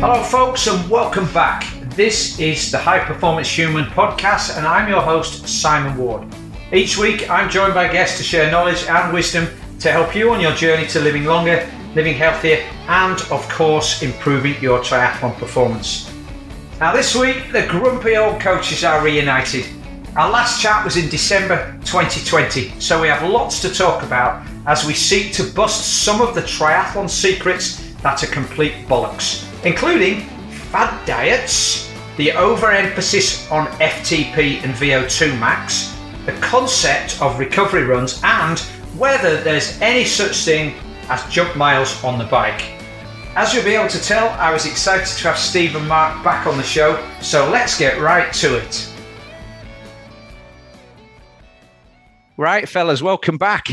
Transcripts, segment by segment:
Hello, folks, and welcome back. This is the High Performance Human podcast, and I'm your host, Simon Ward. Each week, I'm joined by guests to share knowledge and wisdom to help you on your journey to living longer, living healthier, and of course, improving your triathlon performance. Now, this week, the grumpy old coaches are reunited. Our last chat was in December 2020, so we have lots to talk about as we seek to bust some of the triathlon secrets that are complete bollocks, including fad diets, the overemphasis on FTP and VO2 max, the concept of recovery runs, and whether there's any such thing as junk miles on the bike. As you'll be able to tell, I was excited to have Steve and Mark back on the show, so let's get right to it. Right, fellas, welcome back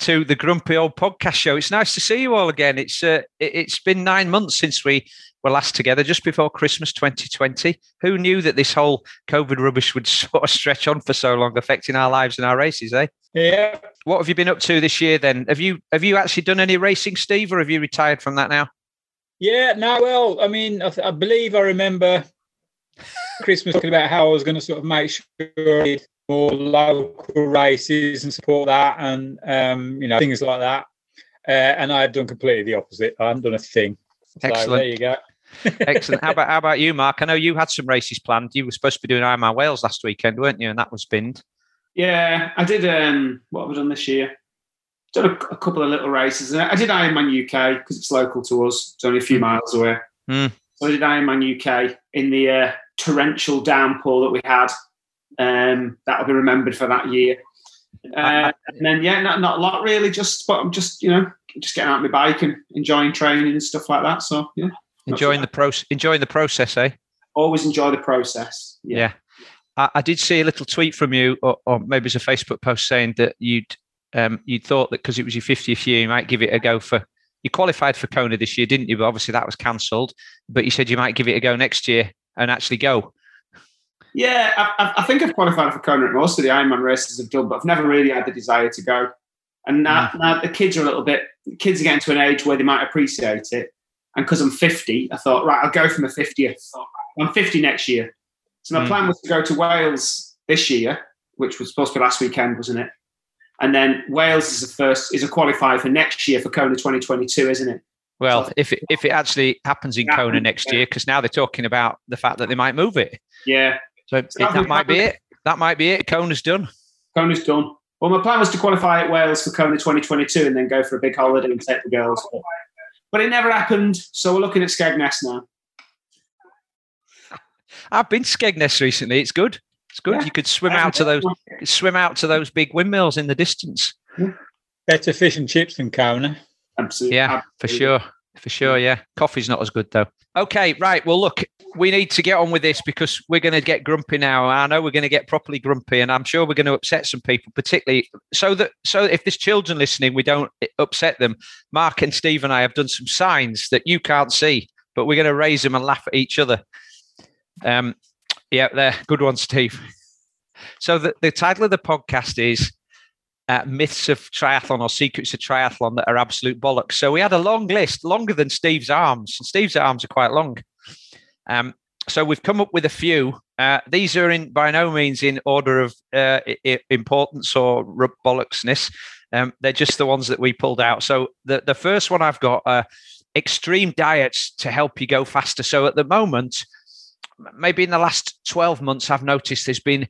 to the Grumpy Old Podcast Show. It's nice to see you all again. It's uh, it's been nine months since we were last together, just before Christmas 2020. Who knew that this whole COVID rubbish would sort of stretch on for so long, affecting our lives and our races, eh? Yeah. What have you been up to this year then? Have you have you actually done any racing, Steve, or have you retired from that now? Yeah, no, well, I mean, I, I believe I remember Christmas talking about how I was going to sort of make sure more local races and support that and, um, you know, things like that. Uh, and I have done completely the opposite. I haven't done a thing. Excellent. So there you go. Excellent. How about how about you, Mark? I know you had some races planned. You were supposed to be doing Ironman Wales last weekend, weren't you? And that was binned. Yeah, I did. Um, what have I done this year? Done a, a couple of little races. I did Ironman UK because it's local to us. It's only a few miles away. Mm. So I did Ironman UK in the uh, torrential downpour that we had. Um, that'll be remembered for that year. Uh, and then yeah, not, not a lot really. Just but I'm just you know just getting out my bike and enjoying training and stuff like that. So yeah, Enjoying the process. Enjoying the process, eh? always enjoy the process. Yeah. Yeah. I, I did see a little tweet from you, or, or maybe it's a Facebook post saying that you'd um, you thought that because it was your 50th year, you might give it a go for. You qualified for Kona this year, didn't you? But obviously that was cancelled. But you said you might give it a go next year and actually go. Yeah, I, I- think I've qualified for Kona at most of the Ironman races I've done, but I've never really had the desire to go. And now, now the kids are a little bit, kids are getting to an age where they might appreciate it. And because I'm 50, I thought, right, I'll go for my 50th. I'm 50 next year. So my Mm. plan was to go to Wales this year, which was supposed to be last weekend, wasn't it? And then Wales is the first, is a qualifier for next year for Kona 2022, isn't it? Well, if it, if it actually happens in Yeah. Kona next Yeah. year, because now they're talking about the fact that they might move it. Yeah, So it- that that might be it. That might be it. Kona's done. Kona's done. Well, my plan was to qualify at Wales for Kona 2022 and then go for a big holiday and take the girls. But, but it never happened. So we're looking at Skegness now. I've been to Skegness recently. It's good. It's good. Yeah. You could swim out to those swim out to those big windmills in the distance. Better fish and chips than Kona. Absolutely. Yeah, for sure. For sure. Yeah. Coffee's not as good though. Okay, right. Well, look, we need to get on with this because we're going to get grumpy now. I know we're going to get properly grumpy, and I'm sure we're going to upset some people, particularly so that so if there's children listening, we don't upset them. Mark and Steve and I have done some signs that you can't see, but we're going to raise them and laugh at each other. Um, yeah, there, good one, Steve. So the, the title of the podcast is uh, myths of triathlon or secrets of triathlon that are absolute bollocks. So we had a long list, longer than Steve's arms. Steve's arms are quite long. Um, so we've come up with a few. Uh, these are in by no means in order of uh, i- importance or bollocksness. Um, they're just the ones that we pulled out. So the, the first one I've got are extreme diets to help you go faster. So at the moment, maybe in the last 12 months, I've noticed there's been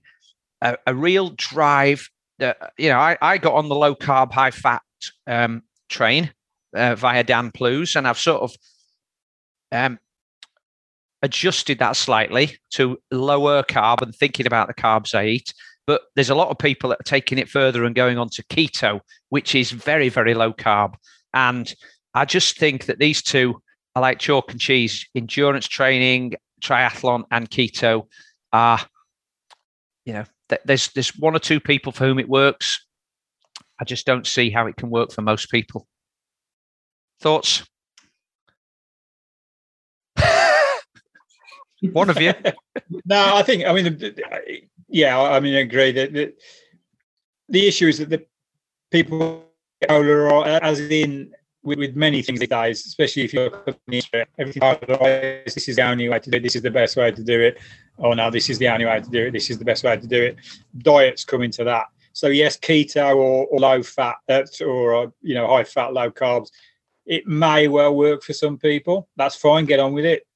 a, a real drive that, you know, I, I got on the low carb, high fat um, train uh, via Dan Plews, and I've sort of um, adjusted that slightly to lower carb and thinking about the carbs I eat. But there's a lot of people that are taking it further and going on to keto, which is very, very low carb. And I just think that these two are like chalk and cheese endurance training, triathlon, and keto are, you know, th- there's there's one or two people for whom it works. I just don't see how it can work for most people. Thoughts? One of you. no, I think I mean, yeah, I mean, I agree that the, the issue is that the people or as in with, with many things these days, especially if you're everything this is the only way to do it, this is the best way to do it. Oh no, this is the only way to do it, this is the best way to do it. Diets come into that. So yes, keto or, or low fat or uh, you know high fat, low carbs, it may well work for some people. That's fine. Get on with it.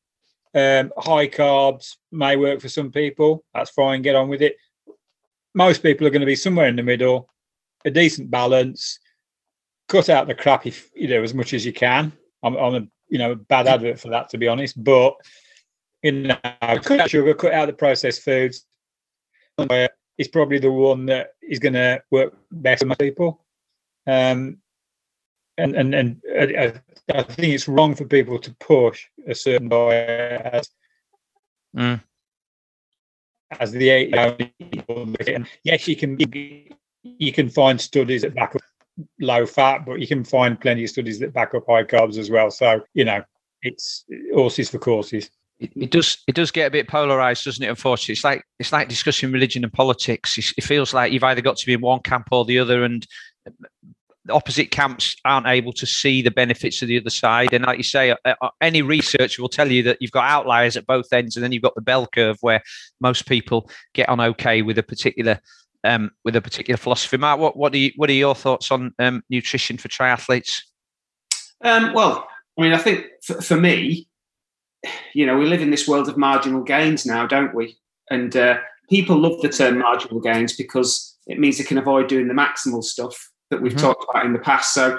Um, high carbs may work for some people. That's fine. Get on with it. Most people are going to be somewhere in the middle, a decent balance cut out the crap if you know as much as you can. I'm, I'm a you know bad advert for that to be honest, but you know cut out sugar, cut out the processed foods. It's probably the one that is going to work best for most people. Um, and and and I, I, think it's wrong for people to push a certain diet as mm. as the only. yes, you can you can find studies that back up low fat, but you can find plenty of studies that back up high carbs as well. So you know, it's horses for courses. It, it does. It does get a bit polarized, doesn't it? Unfortunately, it's like it's like discussing religion and politics. It feels like you've either got to be in one camp or the other, and opposite camps aren't able to see the benefits of the other side. And like you say, any research will tell you that you've got outliers at both ends, and then you've got the bell curve where most people get on okay with a particular um, with a particular philosophy. Mark, what what are you, what are your thoughts on um, nutrition for triathletes? Um, well, I mean, I think for, for, me, you know, we live in this world of marginal gains now, don't we? And uh, people love the term marginal gains because it means they can avoid doing the maximal stuff that we've mm-hmm. talked about in the past. So,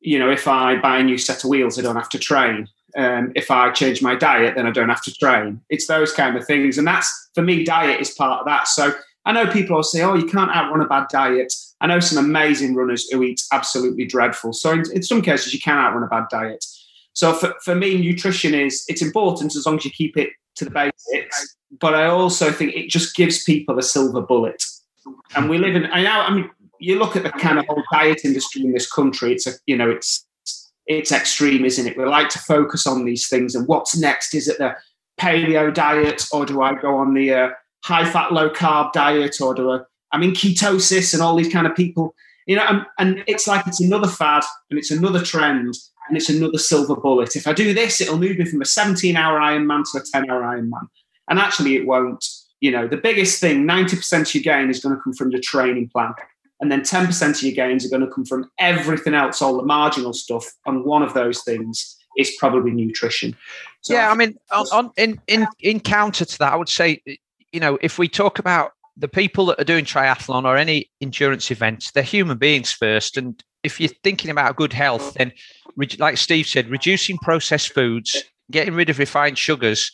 you know, if I buy a new set of wheels, I don't have to train. Um, if I change my diet, then I don't have to train. It's those kind of things, and that's for me. Diet is part of that. So I know people will say, oh, you can't outrun a bad diet. I know some amazing runners who eat absolutely dreadful. So in, in some cases, you can outrun a bad diet. So for, for me, nutrition is it's important as long as you keep it to the basics. But I also think it just gives people a silver bullet. And we live in I mean you look at the kind of whole diet industry in this country, it's a you know, it's it's extreme, isn't it? We like to focus on these things and what's next? Is it the paleo diet or do I go on the uh, high fat, low carb diet or do I? I mean, ketosis and all these kind of people, you know, and, and it's like it's another fad and it's another trend and it's another silver bullet. If I do this, it'll move me from a 17 hour Ironman to a 10 hour Ironman. And actually, it won't. You know, the biggest thing, 90% of your gain is going to come from the training plan. And then 10% of your gains are going to come from everything else, all the marginal stuff. And one of those things is probably nutrition. So yeah, I, I mean, on, on, in, in, in counter to that, I would say you know, if we talk about the people that are doing triathlon or any endurance events, they're human beings first. And if you're thinking about good health, then, like Steve said, reducing processed foods, getting rid of refined sugars.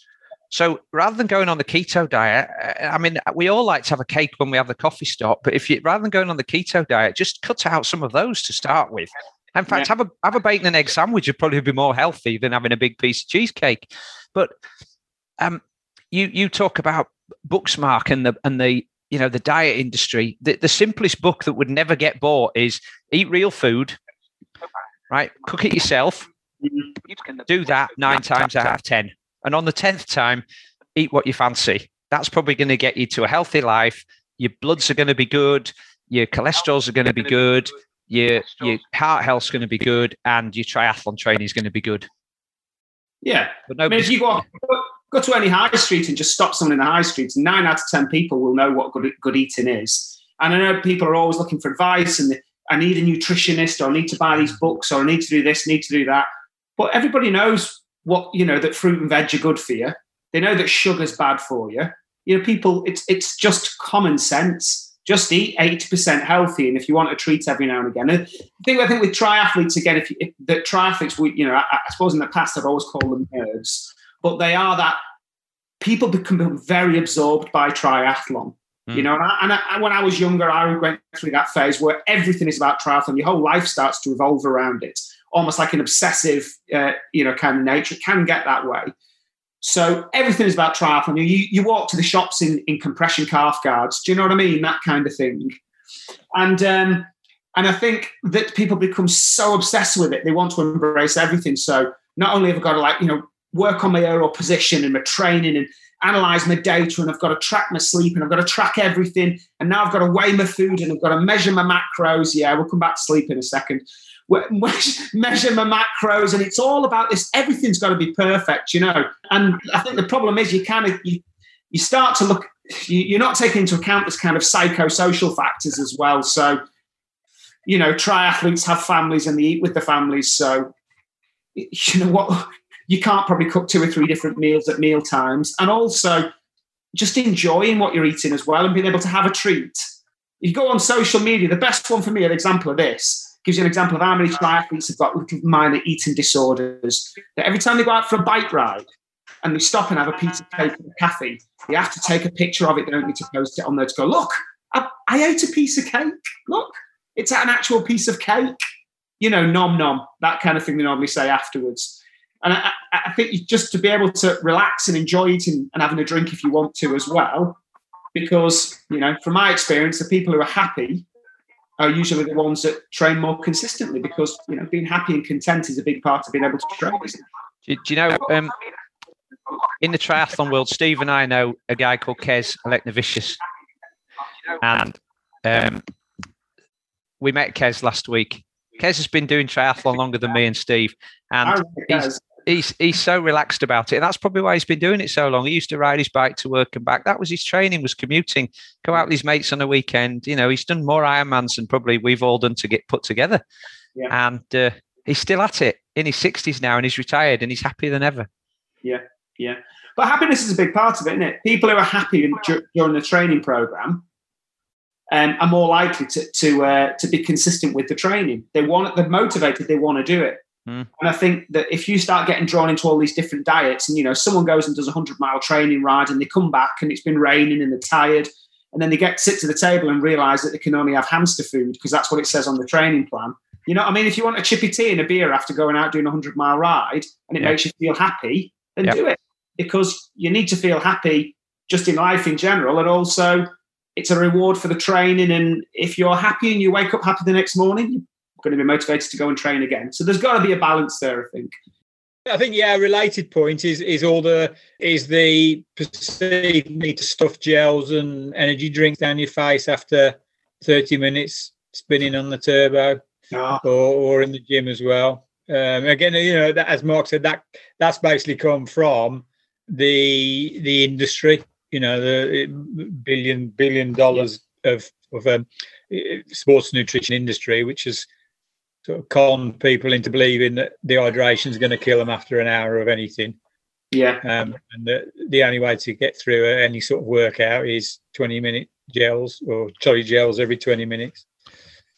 So rather than going on the keto diet, I mean, we all like to have a cake when we have the coffee stop. But if you rather than going on the keto diet, just cut out some of those to start with. In fact, yeah. have a have a bacon and egg sandwich would probably be more healthy than having a big piece of cheesecake. But um, you you talk about Booksmart and the and the you know the diet industry. The, the simplest book that would never get bought is Eat Real Food, right? Cook it yourself. Do that nine times out of ten, and on the tenth time, eat what you fancy. That's probably going to get you to a healthy life. Your bloods are going to be good. Your cholesterols are going to be good. Your your heart health's going to be good, and your triathlon training is going to be good. Yeah, but I mean, if you go Go to any high street and just stop someone in the high street, nine out of 10 people will know what good, good eating is. And I know people are always looking for advice and I need a nutritionist or I need to buy these books or I need to do this, need to do that. But everybody knows what, you know, that fruit and veg are good for you. They know that sugar's bad for you. You know, people, it's it's just common sense. Just eat 80% healthy. And if you want a treat every now and again. And I think I think with triathletes again, if, you, if the triathletes, we, you know, I, I suppose in the past I've always called them nerds but they are that people become very absorbed by triathlon. Mm. You know, and, I, and I, when I was younger, I went through that phase where everything is about triathlon. Your whole life starts to revolve around it, almost like an obsessive, uh, you know, kind of nature. Can get that way. So everything is about triathlon. You, you walk to the shops in, in compression calf guards. Do you know what I mean? That kind of thing. And um, and I think that people become so obsessed with it, they want to embrace everything. So not only have I got to like, you know, work on my aero position and my training and analyze my data and I've got to track my sleep and I've got to track everything and now I've got to weigh my food and I've got to measure my macros. Yeah, we'll come back to sleep in a second. measure my macros, and it's all about this. Everything's got to be perfect, you know. And I think the problem is you kind of you, you start to look. You, are not taking into account this kind of psychosocial factors as well. So, you know, triathletes have families and they eat with the families. So, you know what, you can't probably cook two or three different meals at meal times, and also just enjoying what you're eating as well and being able to have a treat. You go on social media. The best one for me, an example of this gives you an example of how many triathletes have got little minor eating disorders. That every time they go out for a bike ride and they stop and have a piece of cake and a cafe, they have to take a picture of it. They don't need to post it on there to go, look, I, I ate a piece of cake. Look, it's an actual piece of cake. You know, nom nom, that kind of thing they normally say afterwards. And I, I think just to be able to relax and enjoy eating and having a drink if you want to as well, because, you know, from my experience, the people who are happy are usually the ones that train more consistently because you know being happy and content is a big part of being able to train. Do, do you know um, in the triathlon world, Steve and I know a guy called Kez Aleknevicius, and um, we met Kez last week. Kez has been doing triathlon longer than me and Steve, and he's, he's he's so relaxed about it. And that's probably why he's been doing it so long. He used to ride his bike to work and back. That was his training, was commuting, go out with his mates on the weekend. You know, he's done more Ironmans than probably we've all done to get put together. Yeah. And uh, he's still at it in his 60s now and he's retired and he's happier than ever. Yeah, yeah. But happiness is a big part of it, isn't it? People who are happy during the training program um, are more likely to to uh, to be consistent with the training. They want, they're motivated, they want to do it. Mm. And I think that if you start getting drawn into all these different diets, and you know, someone goes and does a hundred mile training ride, and they come back and it's been raining and they're tired, and then they get sit to the table and realize that they can only have hamster food because that's what it says on the training plan. You know, what I mean, if you want a chippy tea and a beer after going out doing a hundred mile ride, and it yeah. makes you feel happy, then yeah. do it because you need to feel happy just in life in general, and also it's a reward for the training. And if you're happy and you wake up happy the next morning, going to be motivated to go and train again. So there's got to be a balance there, I think. I think yeah, a related point is is all the is the perceived need to stuff gels and energy drinks down your face after 30 minutes spinning on the turbo oh. or, or in the gym as well. Um, again, you know, that, as Mark said, that that's basically come from the the industry. You know, the billion billion dollars yeah. of of um, sports nutrition industry, which is sort of con people into believing that dehydration is going to kill them after an hour of anything. Yeah. Um, and the, the only way to get through any sort of workout is 20 minute gels or sorry, gels every 20 minutes.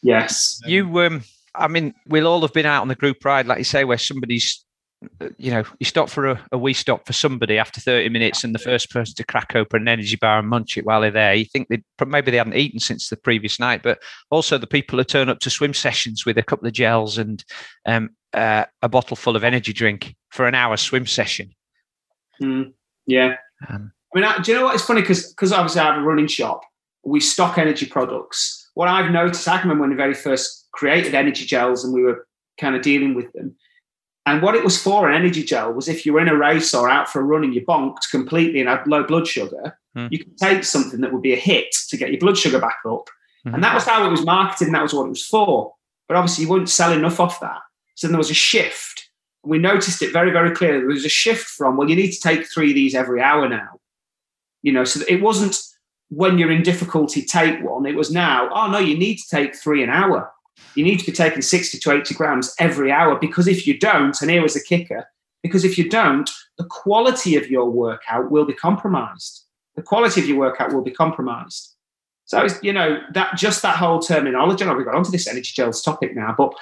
Yes. Um, you, um, I mean, we'll all have been out on the group ride, like you say, where somebody's you know, you stop for a, a wee stop for somebody after 30 minutes and the first person to crack open an energy bar and munch it while they're there. You think they maybe they hadn't eaten since the previous night, but also the people who turn up to swim sessions with a couple of gels and um, uh, a bottle full of energy drink for an hour swim session. Mm, yeah. Um, I mean, do you know what? It's funny because because obviously I have a running shop. We stock energy products. What I've noticed, I remember when we very first created energy gels and we were kind of dealing with them and what it was for, an energy gel, was if you were in a race or out for a run and you bonked completely and had low blood sugar, mm. you could take something that would be a hit to get your blood sugar back up. Mm-hmm. And that was how it was marketed and that was what it was for. But obviously, you wouldn't sell enough off that. So then there was a shift. We noticed it very, very clearly. There was a shift from, well, you need to take three of these every hour now. You know, so it wasn't when you're in difficulty, take one. It was now, oh, no, you need to take three an hour you need to be taking 60 to 80 grams every hour because if you don't, and here was the kicker, because if you don't, the quality of your workout will be compromised. The quality of your workout will be compromised. So, you know, that just that whole terminology, know we got onto this energy gels topic now, but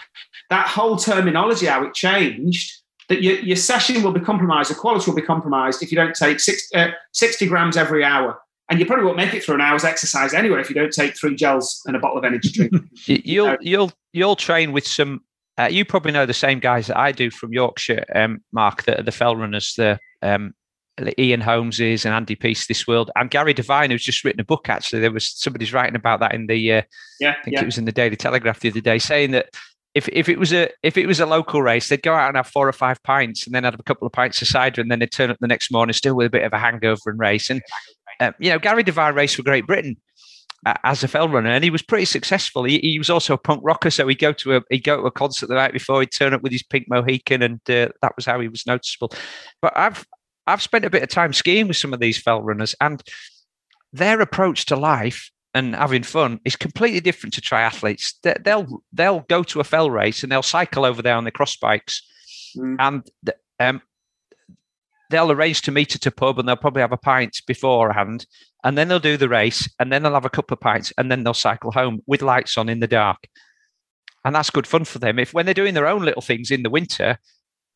that whole terminology, how it changed, that your, your session will be compromised, the quality will be compromised if you don't take six, uh, 60 grams every hour and you probably won't make it through an hour's exercise anyway if you don't take three gels and a bottle of energy drink. you'll you'll you'll train with some. Uh, you probably know the same guys that I do from Yorkshire, um, Mark, the the fell runners, the um, Ian Holmeses and Andy Peace, this world, and Gary Devine, who's just written a book. Actually, there was somebody's writing about that in the. Uh, yeah, I think yeah. it was in the Daily Telegraph the other day, saying that if, if it was a if it was a local race, they'd go out and have four or five pints, and then have a couple of pints of cider, and then they'd turn up the next morning still with a bit of a hangover and race. And uh, you know, Gary Devine raced for Great Britain. as a fell runner, and he was pretty successful. He, he was also a punk rocker, so he'd go to a he'd go to a concert the night before. He'd turn up with his pink mohican, and uh, that was how he was noticeable. But I've I've spent a bit of time skiing with some of these fell runners, and their approach to life and having fun is completely different to triathletes. They'll they'll go to a fell race and they'll cycle over there on their cross bikes, mm. and um, they'll arrange to meet at a pub and they'll probably have a pint beforehand, and then they'll do the race, and then they'll have a couple of pints, and then they'll cycle home with lights on in the dark, and that's good fun for them. If when they're doing their own little things in the winter,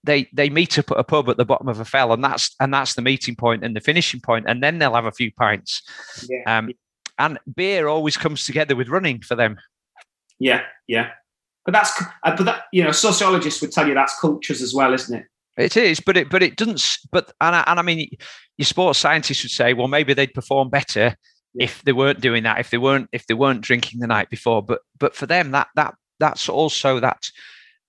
they they meet up at a pub at the bottom of a fell, and that's and that's the meeting point and the finishing point, and then they'll have a few pints. Yeah. Um, and beer always comes together with running for them. Yeah, yeah, but that's uh, but that you know sociologists would tell you that's cultures as well, isn't it? It is, but it but it doesn't. But and I, and I mean, your sports scientists would say, well, maybe they'd perform better if they weren't doing that, if they weren't if they weren't drinking the night before. But but for them, that that that's also that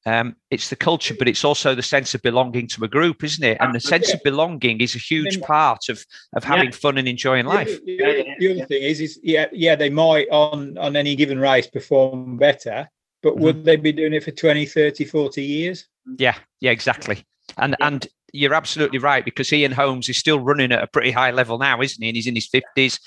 um, it's the culture, but it's also the sense of belonging to a group, isn't it? And the sense of belonging is a huge part of of having yeah. fun and enjoying life. The, the, the other thing is, is yeah, yeah, they might on on any given race perform better, but mm-hmm. would they be doing it for 20, 30, 40 years? Yeah, yeah, exactly. And yeah. and you're absolutely right because Ian Holmes is still running at a pretty high level now, isn't he? And he's in his fifties,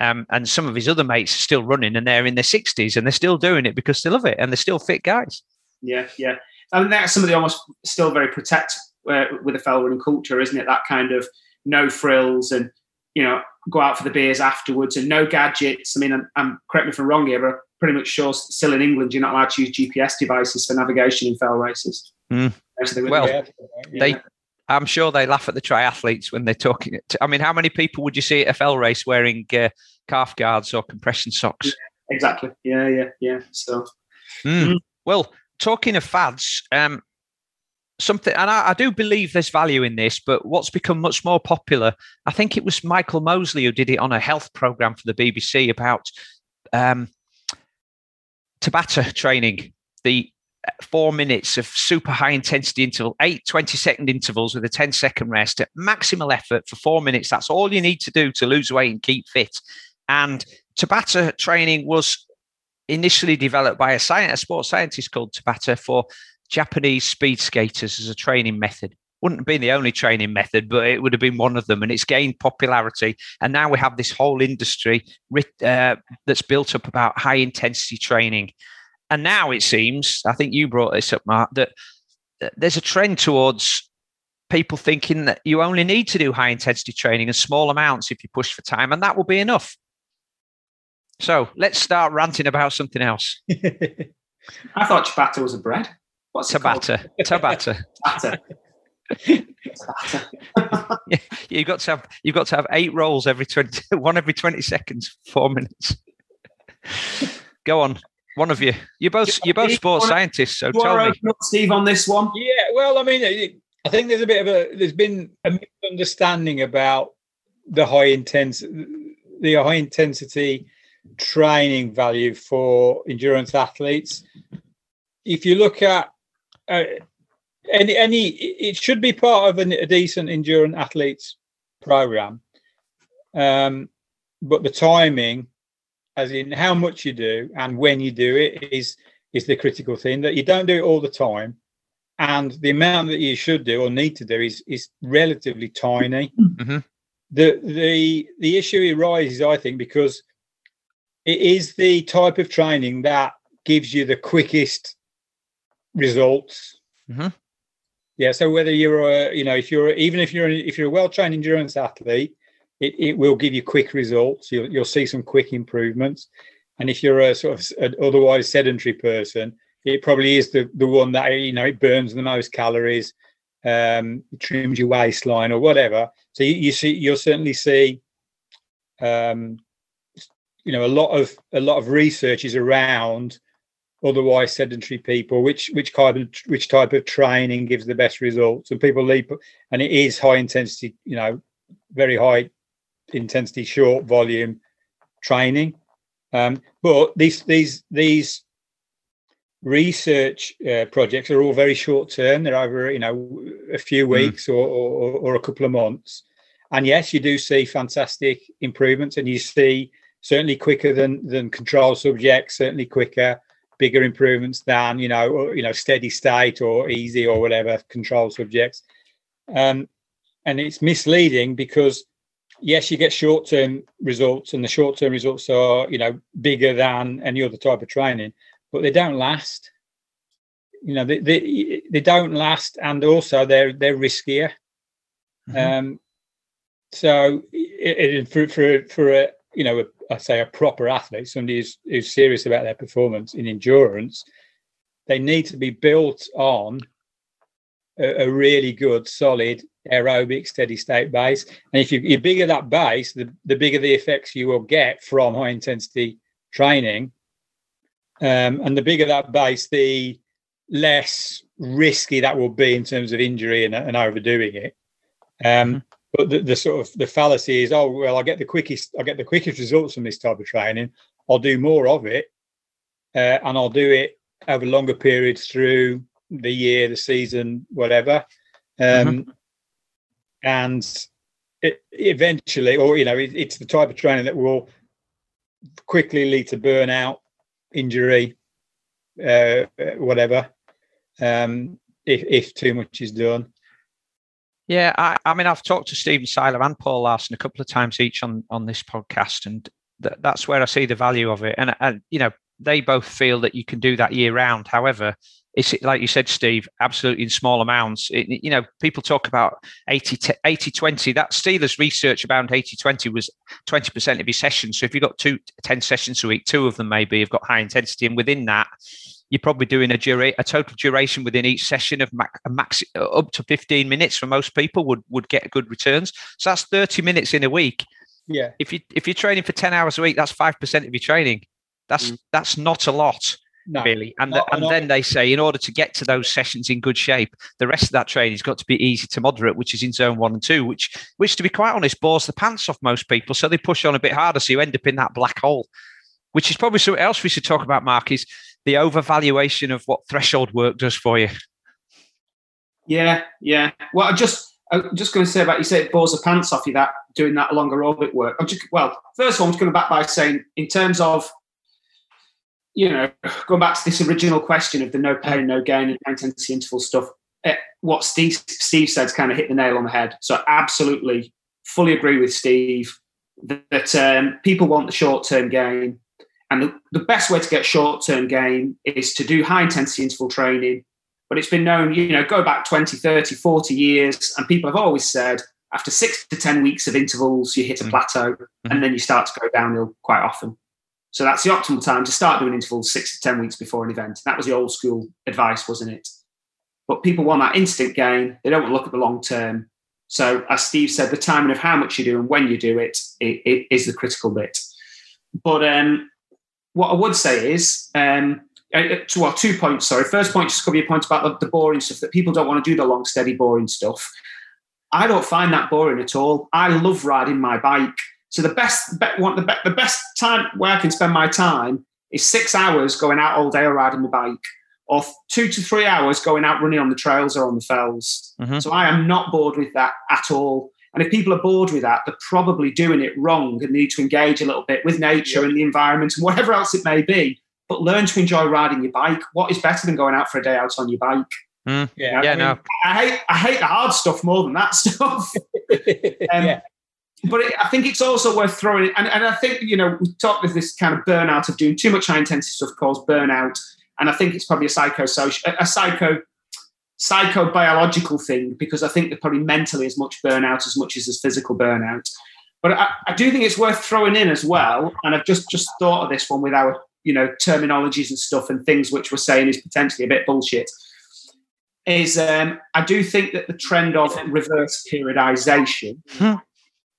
um, and some of his other mates are still running, and they're in their sixties, and they're still doing it because they love it, and they're still fit guys. Yeah, yeah. I think that's somebody almost still very protect uh, with a fell running culture, isn't it? That kind of no frills and you know go out for the beers afterwards and no gadgets. I mean, I'm, I'm correct me if I'm wrong here, but I'm pretty much sure still in England you're not allowed to use GPS devices for navigation in fell races. Mm. Well, yeah. they. I'm sure they laugh at the triathletes when they're talking. To, I mean, how many people would you see at a fell race wearing uh, calf guards or compression socks? Yeah, exactly. Yeah, yeah, yeah. So, mm. Mm. well, talking of fads, um, something, and I, I, do believe there's value in this, but what's become much more popular, I think it was Michael Mosley who did it on a health program for the BBC about um, Tabata training, the four minutes of super high intensity interval, eight 20 second intervals with a 10 second rest at maximal effort for four minutes. That's all you need to do to lose weight and keep fit. And Tabata training was initially developed by a, science, a sports scientist called Tabata for Japanese speed skaters as a training method. Wouldn't have been the only training method, but it would have been one of them. And it's gained popularity. And now we have this whole industry uh, that's built up about high intensity training. And now it seems, I think you brought this up, Mark, that there's a trend towards people thinking that you only need to do high intensity training in small amounts if you push for time, and that will be enough. So let's start ranting about something else. I thought ciabatta was a bread. What's Tabata? Tabata. Tabata. yeah, you've got to have you've got to have eight rolls every twenty one every twenty seconds, four minutes. Go on, one of you. You're both you're both sports scientists, so tell me, Steve, on this one. Yeah, well, I mean, I think there's a bit of a there's been a misunderstanding about the high intensity the high intensity training value for endurance athletes. If you look at uh, any, any, it should be part of a, a decent endurance athletes program. Um, but the timing, as in how much you do and when you do it, is is the critical thing. That you don't do it all the time, and the amount that you should do or need to do is is relatively tiny. Mm-hmm. The the the issue arises, I think, because it is the type of training that gives you the quickest results. Mm-hmm. Yeah. So whether you're a, you know, if you're even if you're if you're a well trained endurance athlete, it, it will give you quick results. You'll, you'll see some quick improvements. And if you're a sort of an otherwise sedentary person, it probably is the the one that you know it burns the most calories, um, it trims your waistline or whatever. So you, you see, you'll certainly see um, you know a lot of a lot of research is around otherwise sedentary people which which kind of which type of training gives the best results and people leap and it is high intensity you know very high intensity short volume training um, but these these these research uh, projects are all very short term they're over you know a few hmm. weeks mm. or, or, or a couple of months and yes you do see fantastic improvements and you see certainly quicker than than control subjects, certainly quicker, bigger improvements than you know, or, you know, steady state or easy or whatever control subjects. Um, and it's misleading because yes, you get short term results, and the short term results are you know bigger than any other type of training, but they don't last. You know, they they, they don't last, and also they're they're riskier. Mm-hmm. Um, so it, it, for for for a you know a, I say a proper athlete, somebody who's, who's serious about their performance in endurance, they need to be built on a, a really good, solid aerobic steady state base. And if you, you bigger that base, the, the bigger the effects you will get from high intensity training. Um, and the bigger that base, the less risky that will be in terms of injury and, and overdoing it. Um, mm-hmm. But the, the, sort of the fallacy is, oh well, I get the quickest, I get the quickest results from this type of training. I'll do more of it, uh, and I'll do it over longer periods through the year, the season, whatever. Um, mm-hmm and it, eventually, or you know, it, it's the type of training that will quickly lead to burnout, injury, uh, whatever, um, if if too much is done. Yeah, I, I mean, I've talked to Stephen Seiler and Paul Laursen a couple of times each on on this podcast, and th- that's where I see the value of it. And and you know, they both feel that you can do that year round. However, it's like you said, Steve, absolutely in small amounts. It, you know, people talk about 80, 80 20. That Seiler's research about 80 20 was 20% of your sessions. So if you've got two, 10 sessions a week, two of them maybe have got high intensity. And within that, you're probably doing a, dura- a total duration within each session of max, max uh, up to 15 minutes for most people would, would get good returns. So that's 30 minutes in a week. Yeah. If you if you're training for 10 hours a week, that's 5% of your training. That's mm. that's not a lot no, really. And, the, and then they say, in order to get to those sessions in good shape, the rest of that training's got to be easy to moderate, which is in zone one and two, which, which to be quite honest, bores the pants off most people. So they push on a bit harder. So you end up in that black hole, which is probably something else we should talk about, Mark, is the overvaluation of what threshold work does for you. Yeah, yeah. Well, I just, I'm just going to say about you say it bores the pants off you that doing that long aerobic work. I'm just, well, first of all, I'm just going back by saying, in terms of you know, going back to this original question of the no pain, no gain, and high intensity interval stuff, it, eh, what Steve Steve said's kind of hit the nail on the head. So absolutely, fully agree with Steve that, that um, people want the short term gain, and the, the best way to get short term gain is to do high intensity interval training. But it's been known, you know, go back 20, 30, 40 years, and people have always said after six to 10 weeks of intervals, you hit a mm. plateau mm-hmm. and then you start to go downhill quite often. So that's the optimal time to start doing intervals six to 10 weeks before an event. That was the old school advice, wasn't it? But people want that instant gain. They don't want to look at the long term. So, as Steve said, the timing of how much you do and when you do it, it, it is the critical bit. But um, what I would say is, um, uh, well, two points. Sorry, first point just cover your point about the, the boring stuff that people don't want to do the long, steady, boring stuff. I don't find that boring at all. I love riding my bike. So the best, one, the, the best time where I can spend my time is six hours going out all day or riding my bike, or two to three hours going out running on the trails or on the fells. Mm-hmm. So I am not bored with that at all. And if people are bored with that, they're probably doing it wrong and need to engage a little bit with nature yeah. and the environment and whatever else it may be. But learn to enjoy riding your bike. What is better than going out for a day out on your bike? Mm, yeah, yeah, I mean, no. I hate I hate the hard stuff more than that stuff. um, yeah but it, I think it's also worth throwing. And, and I think, you know, we talked with this kind of burnout of doing too much high intensity stuff called burnout. And I think it's probably a psychosocial, a psycho, psychobiological thing because I think they're probably mentally as much burnout as much as there's physical burnout. But I, I do think it's worth throwing in as well. And I've just just thought of this one with our, you know, terminologies and stuff and things which we're saying is potentially a bit bullshit. Is um, I do think that the trend of reverse periodization hmm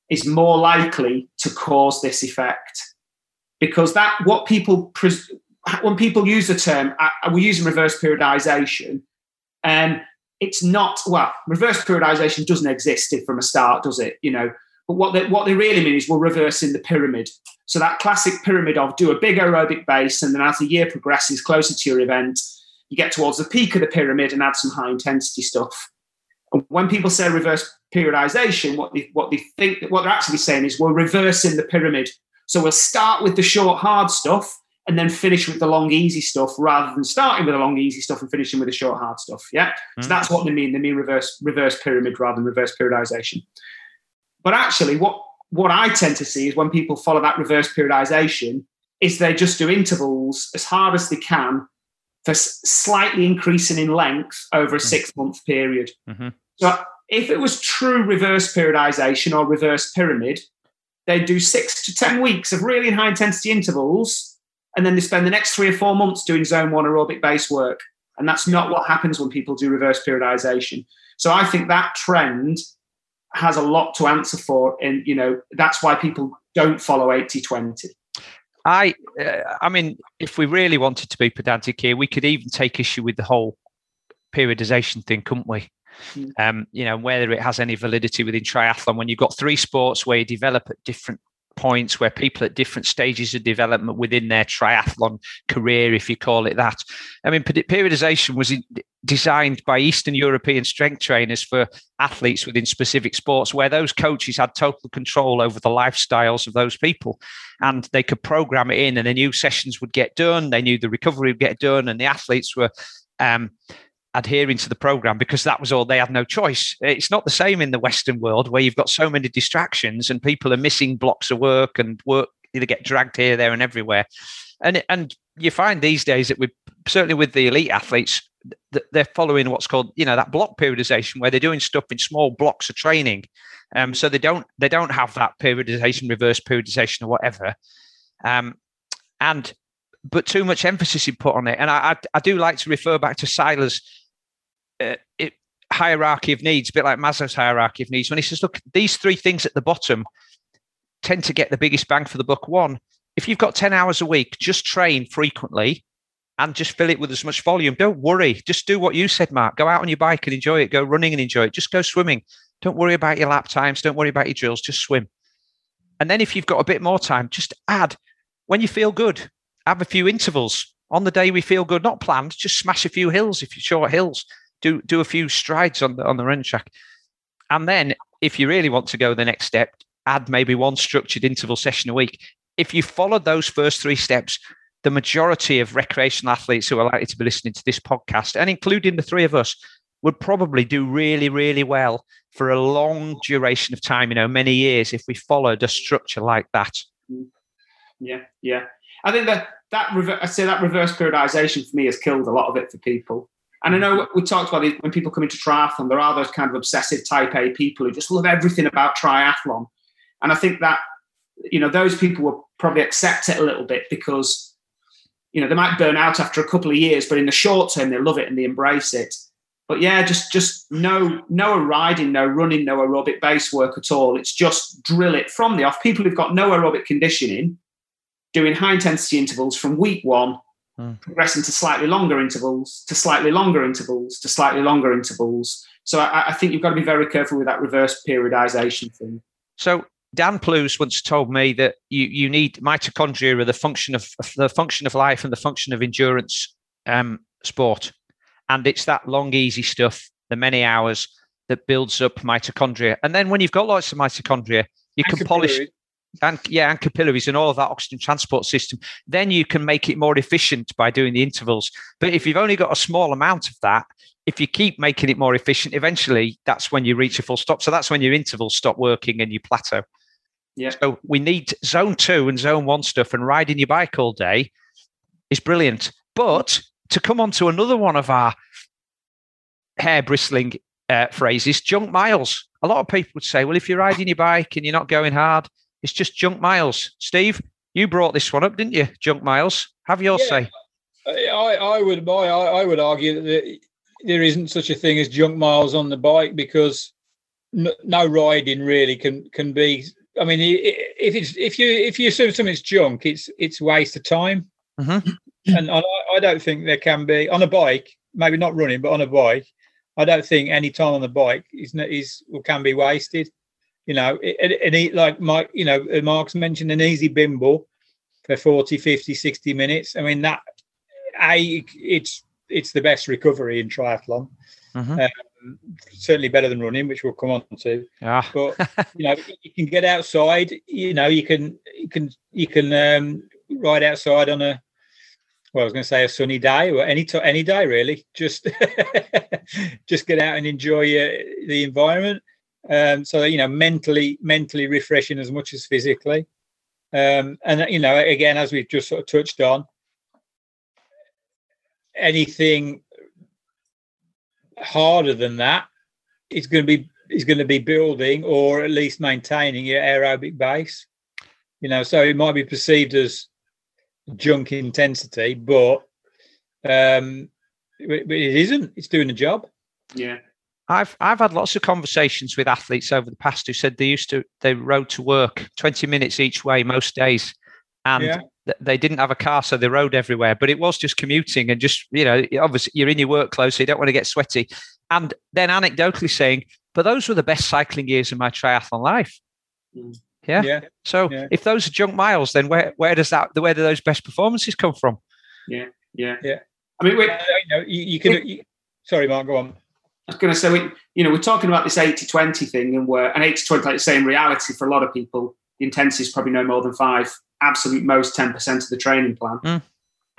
is more likely to cause this effect. Because that what people pres- when people use the term uh, we're using reverse periodization and um, it's not well reverse periodization doesn't exist from a start does it? You know but what they, what they really mean is we're reversing the pyramid. So that classic pyramid of do a big aerobic base and then as the year progresses closer to your event you get towards the peak of the pyramid and add some high intensity stuff when people say reverse periodization, what they what they think what they're actually saying is we're reversing the pyramid. So we'll start with the short, hard stuff and then finish with the long, easy stuff rather than starting with the long, easy stuff and finishing with the short, hard stuff. Yeah. Mm-hmm. So that's what they mean. They mean reverse, reverse pyramid rather than reverse periodization. But actually, what, what I tend to see is when people follow that reverse periodization, is they just do intervals as hard as they can for slightly increasing in length over a mm-hmm. six month period. Mm-hmm. So if it was true reverse periodization or reverse pyramid, they'd do six to 10 weeks of really high intensity intervals. And then they spend the next three or four months doing zone one aerobic base work. And that's not what happens when people do reverse periodization. So I think that trend has a lot to answer for. And, you know, that's why people don't follow 80 20. I, uh, I mean, if we really wanted to be pedantic here, we could even take issue with the whole periodization thing, couldn't we? Mm. Um, you know, whether it has any validity within triathlon when you've got three sports where you develop at different points where people at different stages of development within their triathlon career, if you call it that. I mean, periodization was designed by Eastern European strength trainers for athletes within specific sports, where those coaches had total control over the lifestyles of those people. And they could program it in, and they knew sessions would get done, they knew the recovery would get done, and the athletes were. Um, adhering to the program because that was all they had no choice. It's not the same in the Western world where you've got so many distractions and people are missing blocks of work and work either get dragged here, there, and everywhere. And and you find these days that we certainly with the elite athletes that they're following what's called you know that block periodization where they're doing stuff in small blocks of training. Um, so they don't they don't have that periodization, reverse periodization, or whatever. Um, and but too much emphasis is put on it. And I, I, I do like to refer back to Seiler's uh, it, hierarchy of needs, a bit like Maslow's hierarchy of needs, when he says, look, these three things at the bottom tend to get the biggest bang for the buck. One, if you've got 10 hours a week, just train frequently and just fill it with as much volume. Don't worry. Just do what you said, Mark. Go out on your bike and enjoy it. Go running and enjoy it. Just go swimming. Don't worry about your lap times. Don't worry about your drills. Just swim. And then if you've got a bit more time, just add when you feel good, have a few intervals on the day we feel good, not planned, just smash a few hills if you're short hills do do a few strides on the on the run track, and then if you really want to go the next step, add maybe one structured interval session a week. If you follow those first three steps, the majority of recreational athletes who are likely to be listening to this podcast, and including the three of us, would probably do really, really well for a long duration of time, you know, many years, if we followed a structure like that. Yeah, yeah. I think that that I say that reverse periodization for me has killed a lot of it for people. And I mm. know we talked about it when people come into triathlon, there are those kind of obsessive type A people who just love everything about triathlon. And I think that, you know, those people will probably accept it a little bit because, you know, they might burn out after a couple of years, but in the short term, they love it and they embrace it. But yeah, just just no no riding, no running, no aerobic base work at all. It's just drill it from the off. People who've got no aerobic conditioning, doing high intensity intervals from week one mm. progressing to slightly longer intervals, to slightly longer intervals, to slightly longer intervals. So I, I think you've got to be very careful with that reverse periodization thing. So Dan Plews once told me that you, you need mitochondria are the function of the function of life and the function of endurance um, sport, and it's that long, easy stuff, the many hours that builds up mitochondria. And then when you've got lots of mitochondria, you can polish and yeah, and capillaries and all of that oxygen transport system, then you can make it more efficient by doing the intervals. But if you've only got a small amount of that, if you keep making it more efficient, eventually that's when you reach a full stop. So that's when your intervals stop working and you plateau. Yeah. So we need zone two and zone one stuff, and riding your bike all day is brilliant. But to come on to another one of our hair bristling uh, phrases, junk miles. A lot of people would say, well, if you're riding your bike and you're not going hard, it's just junk miles. Steve, you brought this one up, didn't you? Junk miles. Have your yeah, say. I, I would I, I would argue that there isn't such a thing as junk miles on the bike because no, no riding really can can be. I mean, if it's if you if you assume something's junk, it's it's waste of time. Mm-hmm. And I, I don't think there can be on a bike, maybe not running, but on a bike. I don't think any time on the bike is is or can be wasted you know, and he like Mike, you know, uh, Mark's mentioned an easy bimble for 40, 50, 60 minutes. I mean, that, A, it's, it's the best recovery in triathlon. Mm-hmm. Um, certainly better than running, which we'll come on to. Yeah. But you know, you can get outside. You know, you can you can you can um, ride outside on a well, I was going to say a sunny day or any to, any day really. Just just get out and enjoy uh, the environment. Um, so you know, mentally mentally refreshing as much as physically. Um, and you know, again, as we've just sort of touched on, anything harder than that is going to be is going to be building or at least maintaining your aerobic base. You know, so it might be perceived as junk intensity, but um, it, it isn't. It's doing the job. Yeah. I've I've had lots of conversations with athletes over the past who said they used to they rode to work 20 minutes each way most days and Yeah. th- they didn't have a car so they rode everywhere but it was just commuting and just you know obviously you're in your work clothes so you don't want to get sweaty and then anecdotally saying but those were the best cycling years of my triathlon life Mm. yeah, Yeah. so Yeah. if those are junk miles then where where does that where do those best performances come from Yeah. Yeah. Yeah. I mean, we Uh, you know, you, you can. You, sorry, Mark. Go on. I was going to say, we, you know, we're talking about this 80 20 thing, and we're an 80 20, like you say, in reality, for a lot of people, the intensity is probably no more than five, absolute most 10% of the training plan. Mm.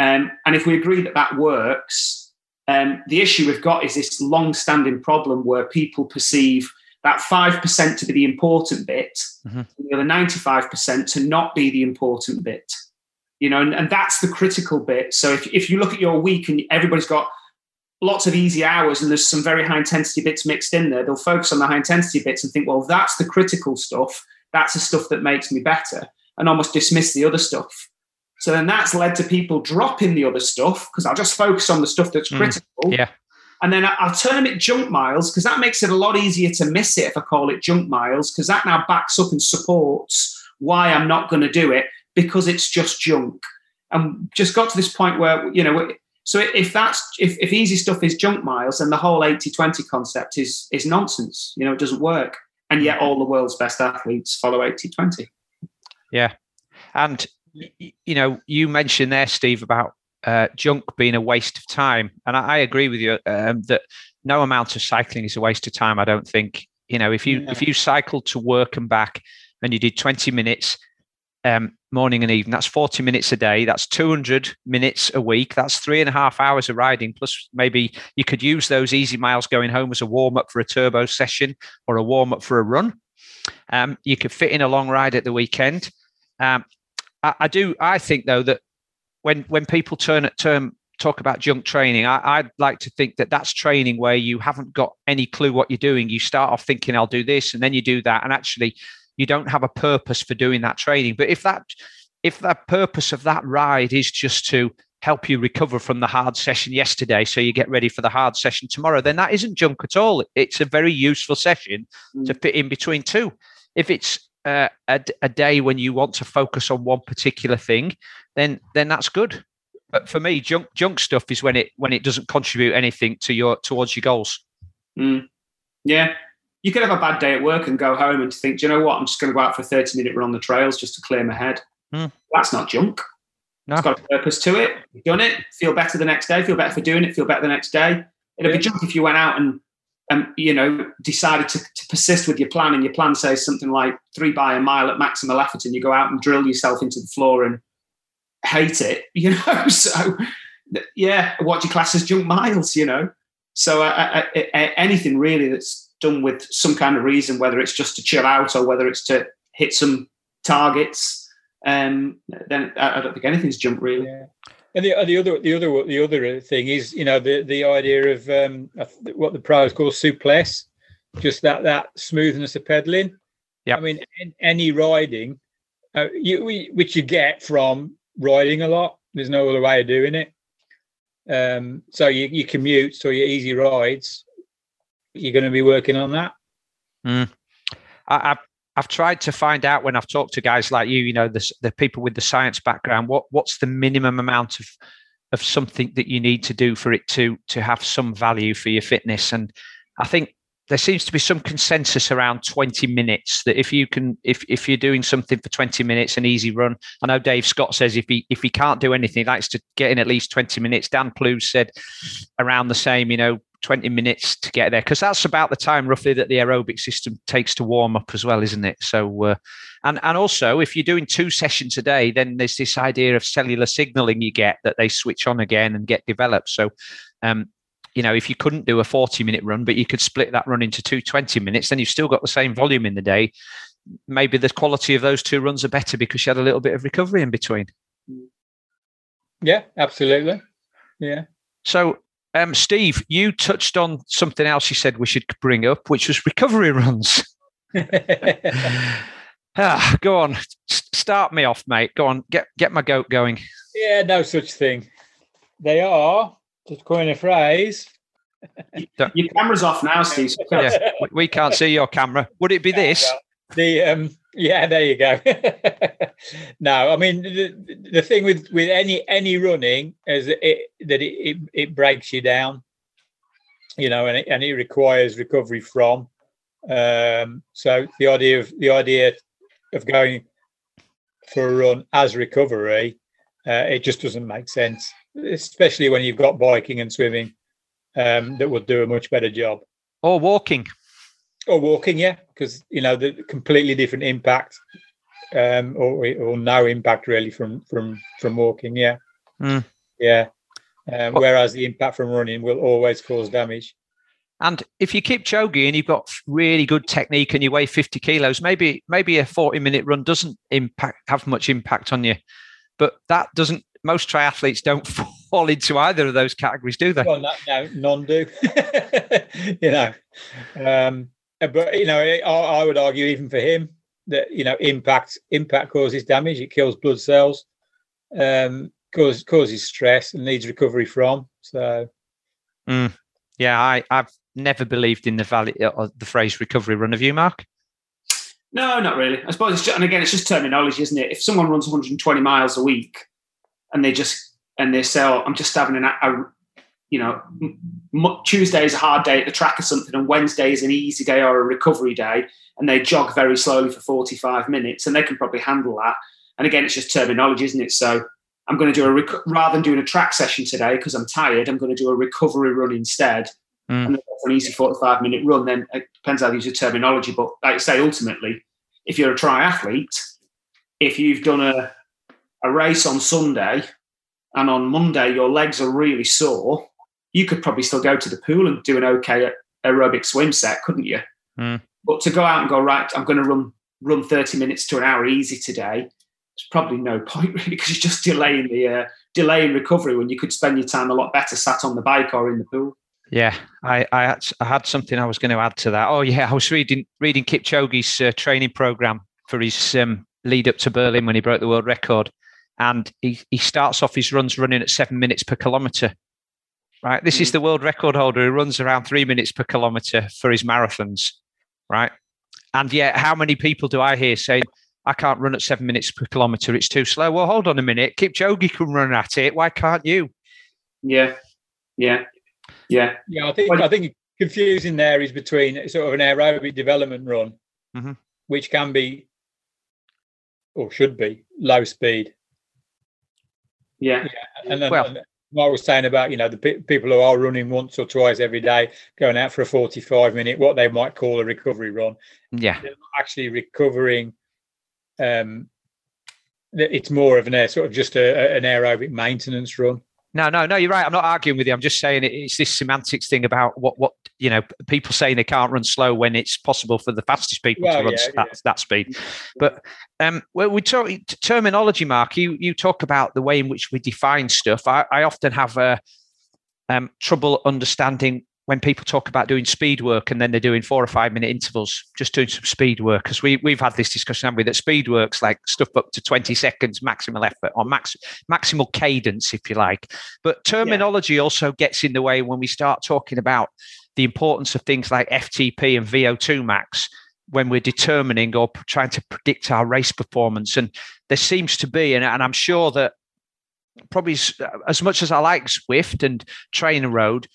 Um, and if we agree that that works, um, the issue we've got is this long standing problem where people perceive that 5% to be the important bit, Mhm. and the other 95% to not be the important bit. You know, and, and that's the critical bit. So if, if you look at your week and everybody's got lots of easy hours and there's some very high intensity bits mixed in there, they'll focus on the high intensity bits and think, well, that's the critical stuff. That's the stuff that makes me better, and almost dismiss the other stuff. So then that's led to people dropping the other stuff because I'll just focus on the stuff that's Mm, critical. yeah. And then I'll term it junk miles because that makes it a lot easier to miss it if I call it junk miles because that now backs up and supports why I'm not going to do it because it's just junk. And just got to this point where, you know, so if that's if, if easy stuff is junk miles, then the whole 80-20 concept is is nonsense. You know, it doesn't work. And yet all the world's best athletes follow 80-20. Yeah. And you know, you mentioned there, Steve, about uh, junk being a waste of time, and I, I agree with you um, that no amount of cycling is a waste of time. I don't think. You know, if you if you cycled to work and back, and you did twenty minutes um, morning and evening, that's forty minutes a day. That's two hundred minutes a week. That's three and a half hours of riding. Plus, maybe you could use those easy miles going home as a warm up for a turbo session or a warm up for a run. Um, you could fit in a long ride at the weekend. Um, I, I do. I think though that when when people turn at term talk about junk training, I, I'd like to think that that's training where you haven't got any clue what you're doing. You start off thinking I'll do this, and then you do that, and actually you don't have a purpose for doing that training. But if that if the purpose of that ride is just to help you recover from the hard session yesterday so you get ready for the hard session tomorrow then that isn't junk at all it's a very useful session to fit in between two if it's uh, a, a day when you want to focus on one particular thing then then that's good but for me junk junk stuff is when it when it doesn't contribute anything to your towards your goals Mm. Yeah. You could have a bad day at work and go home and think, do you know what? I'm just going to go out for a 30 minute run on the trails just to clear my head. Hmm. That's not junk. No. It's got a purpose to it. You've done it. Feel better the next day. Feel better for doing it. Feel better the next day. It'd be junk if you went out and, and you know, decided to, to persist with your plan and your plan says something like three by a mile at maximum effort and you go out and drill yourself into the floor and hate it, you know? So, yeah, what do you class as junk miles, you know? So uh, uh, uh, anything really that's done with some kind of reason, whether it's just to chill out or whether it's to hit some targets, um, then I I don't think anything's jumped really. Yeah. And the, the other the other the other thing is you know the the idea of um, what the pros call souplesse, just that that smoothness of pedaling. Yep. I mean, an- any riding, uh, you we, which you get from riding a lot. There's no other way of doing it. Um, so you you commute, so your easy rides, you're going to be working on that. Mm. I, I've I've tried to find out when I've talked to guys like you, you know, the the people with the science background, what what's the minimum amount of of something that you need to do for it to to have some value for your fitness. And I think there seems to be some consensus around 20 minutes that if you can if if you're doing something for 20 minutes an easy run i know dave scott says if he if he can't do anything he likes to get in at least 20 minutes dan Plews said around the same you know 20 minutes to get there because that's about the time roughly that the aerobic system takes to warm up as well isn't it? So uh, and and also if you're doing two sessions a day then there's this idea of cellular signaling you get that they switch on again and get developed. So um, you know if you couldn't do a 40 minute run but you could split that run into two 20 minutes then you've still got the same volume in the day. Maybe the quality of those two runs are better because you had a little bit of recovery in between. Yeah absolutely. Yeah. So um, Steve, you touched on something else you said we should bring up, which was recovery runs. ah, go on, S- start me off, mate. Go on, get get my goat going. yeah, no such thing. They are, to coin a phrase. Your camera's off now, Steve. so Yeah, we, we can't see your camera. Would it be this? The um, yeah, there you go. no, I mean the, the thing with with any any running is that it that it, it, it breaks you down, you know, and it, and it requires recovery from. Um, so the idea of the idea of going for a run as recovery, uh, it just doesn't make sense, especially when you've got biking and swimming um, that will do a much better job Or walking? Or walking, yeah, because you know the completely different impact, um, or or no impact really from from from walking, yeah, Mm. yeah. Um, whereas the impact from running will always cause damage. And if you Kipchoge and you've got really good technique and you weigh 50 kilos, maybe maybe a 40 minute run doesn't impact have much impact on you. But that doesn't most triathletes don't fall into either of those categories, do they? Well, no, no none do. you know, um, Uh, but you know, I, I would argue even for him that you know impact impact causes damage. It kills blood cells, um, causes causes stress and needs recovery from. So mm. Yeah, I, I've never believed in the value uh, of uh, the phrase recovery run. Have you, Mark? No, not really. I suppose, it's just, and again, it's just terminology, isn't it? If someone runs 120 miles a week and they just and they say, "Oh, I'm just having an, a, you know, m- Tuesday is a hard day at the track or something, and Wednesday is an easy day or a recovery day," and they jog very slowly for 45 minutes, and they can probably handle that. And again, it's just terminology, isn't it? So I'm going to do a rec- rather than doing a track session today because I'm tired. I'm going to do a recovery run instead Mm. and for an easy 45 minute run, then it depends how you use your terminology. But like I say, ultimately, if you're a triathlete, if you've done a, a race on Sunday and on Monday your legs are really sore, you could probably still go to the pool and do an okay aerobic swim set, couldn't you? Mm. But to go out and go, right, I'm going to run run 30 minutes to an hour easy today, there's probably no point really because you're just delaying the uh, delaying recovery when you could spend your time a lot better sat on the bike or in the pool. Yeah, I, I, had, I had something I was going to add to that. Oh yeah, I was reading reading Kipchoge's uh, training program for his um, lead up to Berlin when he broke the world record, and he, he starts off his runs running at seven minutes per kilometer. Right, this is the world record holder who runs around three minutes per kilometer for his marathons. Right, and yet how many people do I hear saying? I can't run at seven minutes per kilometer. It's too slow. Well, hold on a minute. Kipchoge can run at it. Why can't you? Yeah, yeah, yeah. Yeah, I think Well- I think confusing there is between sort of an aerobic development run, Mhm. which can be or should be low speed, Yeah, yeah. and then Well- and what I was saying about you know the pe- people who are running once or twice every day, going out for a forty-five minute, what they might call a recovery run, Yeah, they're not actually recovering. Um, it's more of an air sort of just a, a- an aerobic maintenance run. No, no, no. You're right. I'm not arguing with you. I'm just saying it, it's this semantics thing about what, what you know, people saying they can't run slow when it's possible for the fastest people Well, to run yeah, that, yeah. that speed. But um, when we talk terminology, Mark, you you talk about the way in which we define stuff. I, I often have uh, um, trouble understanding when people talk about doing speed work and then they're doing four or five minute intervals, just doing some speed work. Because we we've had this discussion, haven't we? That speed works like stuff up to 20 seconds maximal effort or max maximal cadence, if you like. But terminology also gets in the way when we start talking about the importance of things like FTP and VO2 max when we're determining or trying to predict our race performance. And there seems to be, and, and I'm sure that probably s- uh, as much as I like Zwift and TrainerRoad,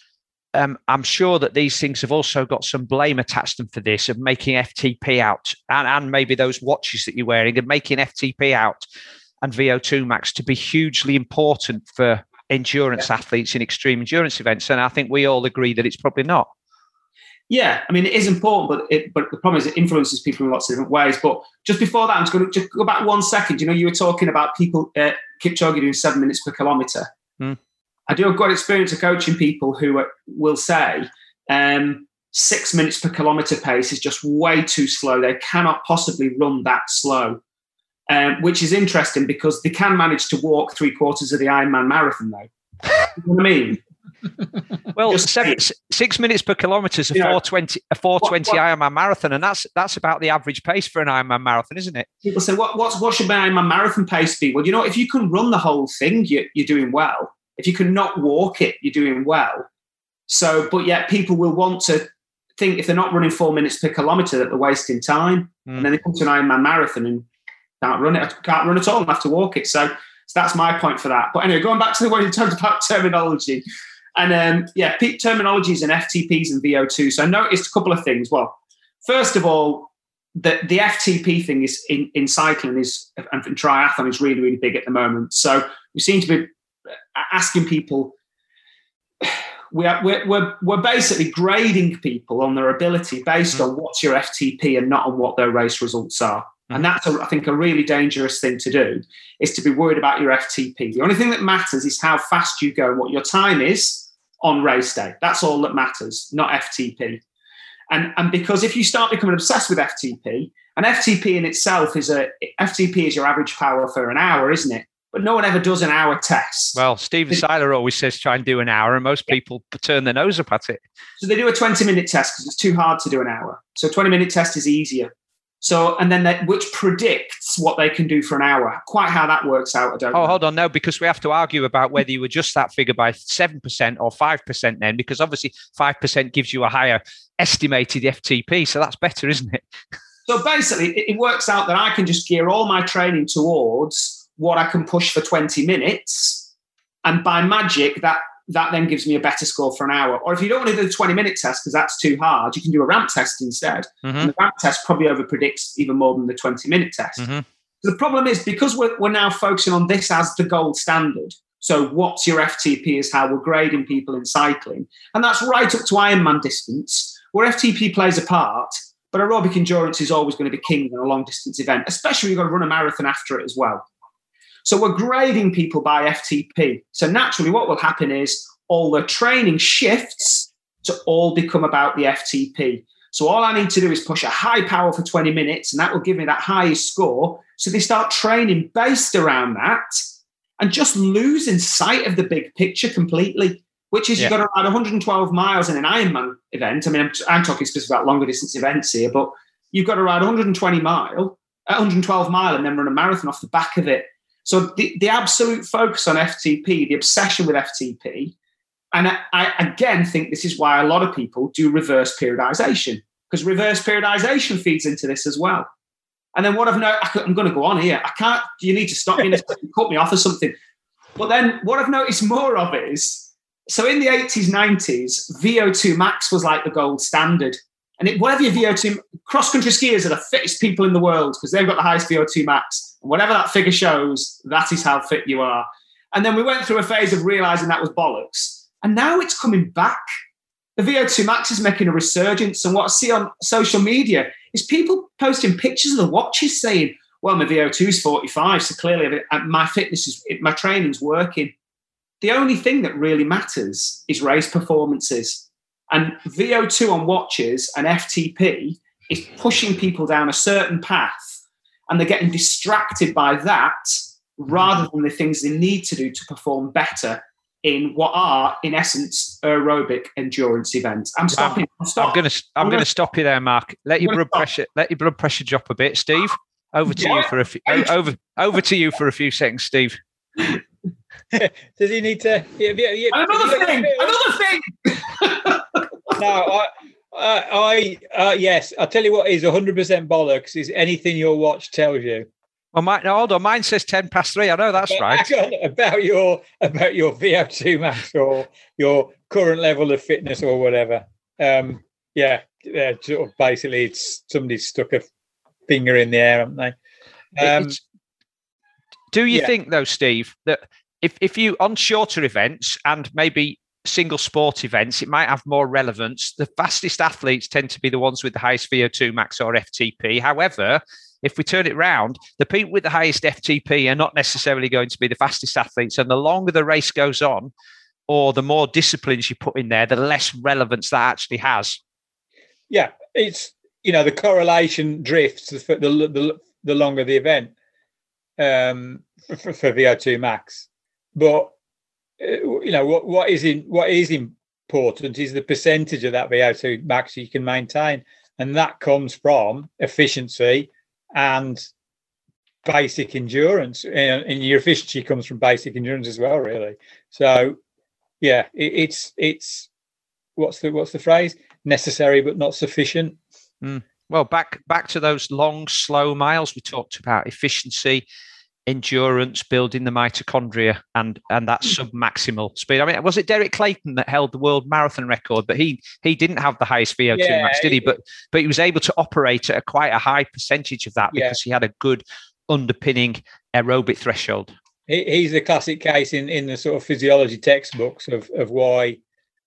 um, I'm sure that these things have also got some blame attached to them for this of making FTP out and, and maybe those watches that you're wearing and making FTP out and VO2 max to be hugely important for endurance yeah. athletes in extreme endurance events, and I think we all agree that it's probably not. Yeah, I mean it is important, but it, but the problem is it influences people in lots of different ways. But just before that, I'm just going to just go back one second. You know, you were talking about people uh, Kipchoge doing seven minutes per kilometre. Hmm. I do have good experience of coaching people who are, will say um, six minutes per kilometre pace is just way too slow. They cannot possibly run that slow, um, which is interesting because they can manage to walk three quarters of the Ironman marathon, though. you know what I mean? well, seven, six minutes per kilometre is a four twenty a four twenty Ironman marathon, and that's that's about the average pace for an Ironman marathon, isn't it? People say, "What what's, what should my Ironman marathon pace be?" Well, you know, if you can run the whole thing, you, you're doing well. If you can not walk it, you're doing well. So, but yet people will want to think if they're not running four minutes per kilometre that they're wasting time, mm. and then they come to an Ironman marathon and can't run it, can't run at all, and have to walk it. So, so that's my point for that. But anyway, going back to the way you talked about terminology. And um, yeah, peak terminologies and FTPs and VO2. So I noticed a couple of things. Well, first of all, the, the FTP thing is in, in cycling is and triathlon is really, really big at the moment. So we seem to be asking people, we are, we're, we're, we're basically grading people on their ability based mm-hmm. on what's your FTP and not on what their race results are. And that's, a, I think, a really dangerous thing to do is to be worried about your FTP. The only thing that matters is how fast you go and what your time is on race day. That's all that matters, not FTP. And, and because if you start becoming obsessed with FTP, and FTP in itself is a FTP is your average power for an hour, isn't it? But no one ever does an hour test. Well, Stephen Seiler always says try and do an hour, and most people turn their nose up at it. So they do a 20 minute test because it's too hard to do an hour. So 20 minute test is easier. So, and then that, which predicts what they can do for an hour. Quite how that works out, I don't oh, know. hold on. No, because we have to argue about whether you adjust that figure by 7% or 5% then, because obviously 5% gives you a higher estimated FTP. So that's better, isn't it? So basically, it works out that I can just gear all my training towards what I can push for 20 minutes. And by magic, that that then gives me a better score for an hour. Or if you don't want to do the 20 minute test because that's too hard, you can do a ramp test instead. Mm-hmm. And the ramp test probably over predicts even more than the 20 minute test. Mm-hmm. The problem is because we're, we're now focusing on this as the gold standard. So what's your FTP is how we're grading people in cycling. And that's right up to Ironman distance, where FTP plays a part, but aerobic endurance is always going to be king in a long distance event, especially if you've got to run a marathon after it as well. So we're grading people by FTP. So naturally, what will happen is all the training shifts to all become about the FTP. So all I need to do is push a high power for 20 minutes, and that will give me that highest score. So they start training based around that and just losing sight of the big picture completely, which is yeah. you've got to ride 112 miles in an Ironman event. I mean, I'm, I'm talking specifically about longer distance events here, but you've got to ride 120 mile, 112 mile, and then run a marathon off the back of it. So the, the absolute focus on FTP, the obsession with FTP, and I, I again think this is why a lot of people do reverse periodization because reverse periodization feeds into this as well. And then what I've noticed, I'm going to go on here. I can't. You need to stop me cut me off or something. But then what I've noticed more of is so in the 80s, 90s, VO2 max was like the gold standard. And it, whatever your VO2, cross country skiers are the fittest people in the world because they've got the highest VO2 max. Whatever that figure shows, that is how fit you are. And then we went through a phase of realizing that was bollocks. And now it's coming back. The VO2 max is making a resurgence. And what I see on social media is people posting pictures of the watches saying, well, my VO2 is 45. So clearly uh, my fitness is, my training's working. The only thing that really matters is race performances. And VO2 on watches and FTP is pushing people down a certain path and they're getting distracted by that mm-hmm. rather than the things they need to do to perform better in what are, in essence, aerobic endurance events. I'm stopping. I'm, I'm going to. I'm, I'm going to stop you there, Mark. Let your blood stop. pressure. Let your blood pressure drop a bit, Steve. Over to you for a few. over over to you for a few seconds, Steve. Does he need to? Yeah, yeah, yeah. Another thing. Another thing. no, I. Uh, I uh, yes, I'll tell you what is 100% bollocks is anything your watch tells you. Well, mine, no, hold on. Mine says ten past three. I know that's right. About your about your VO2 max or your current level of fitness or whatever. Um, yeah, yeah. Sort of basically, it's somebody stuck a finger in the air, haven't they? Um, do you yeah. think though, Steve, that if if you on shorter events and maybe single sport events, it might have more relevance. The fastest athletes tend to be the ones with the highest VO2 max or FTP. However, if we turn it round, the people with the highest FTP are not necessarily going to be the fastest athletes. And the longer the race goes on, or the more disciplines you put in there, the less relevance that actually has. Yeah, it's you know the correlation drifts the the, the longer the event um, for, for VO2 max, but you know what what is in what is important is the percentage of that VO2 max you can maintain, and that comes from efficiency and basic endurance. And, and your efficiency comes from basic endurance as well, really. So, yeah, it, it's it's what's the what's the phrase? Necessary but not sufficient. Mm. Well, back back to those long, slow miles we talked about efficiency endurance, building the mitochondria, and and that hmm. sub-maximal speed. I mean, was it Derek Clayton that held the world marathon record? But he he didn't have the highest VO2 yeah, max, did he? But but he was able to operate at a quite a high percentage of that because he had a good underpinning aerobic threshold. he's the classic case in in the sort of physiology textbooks of of why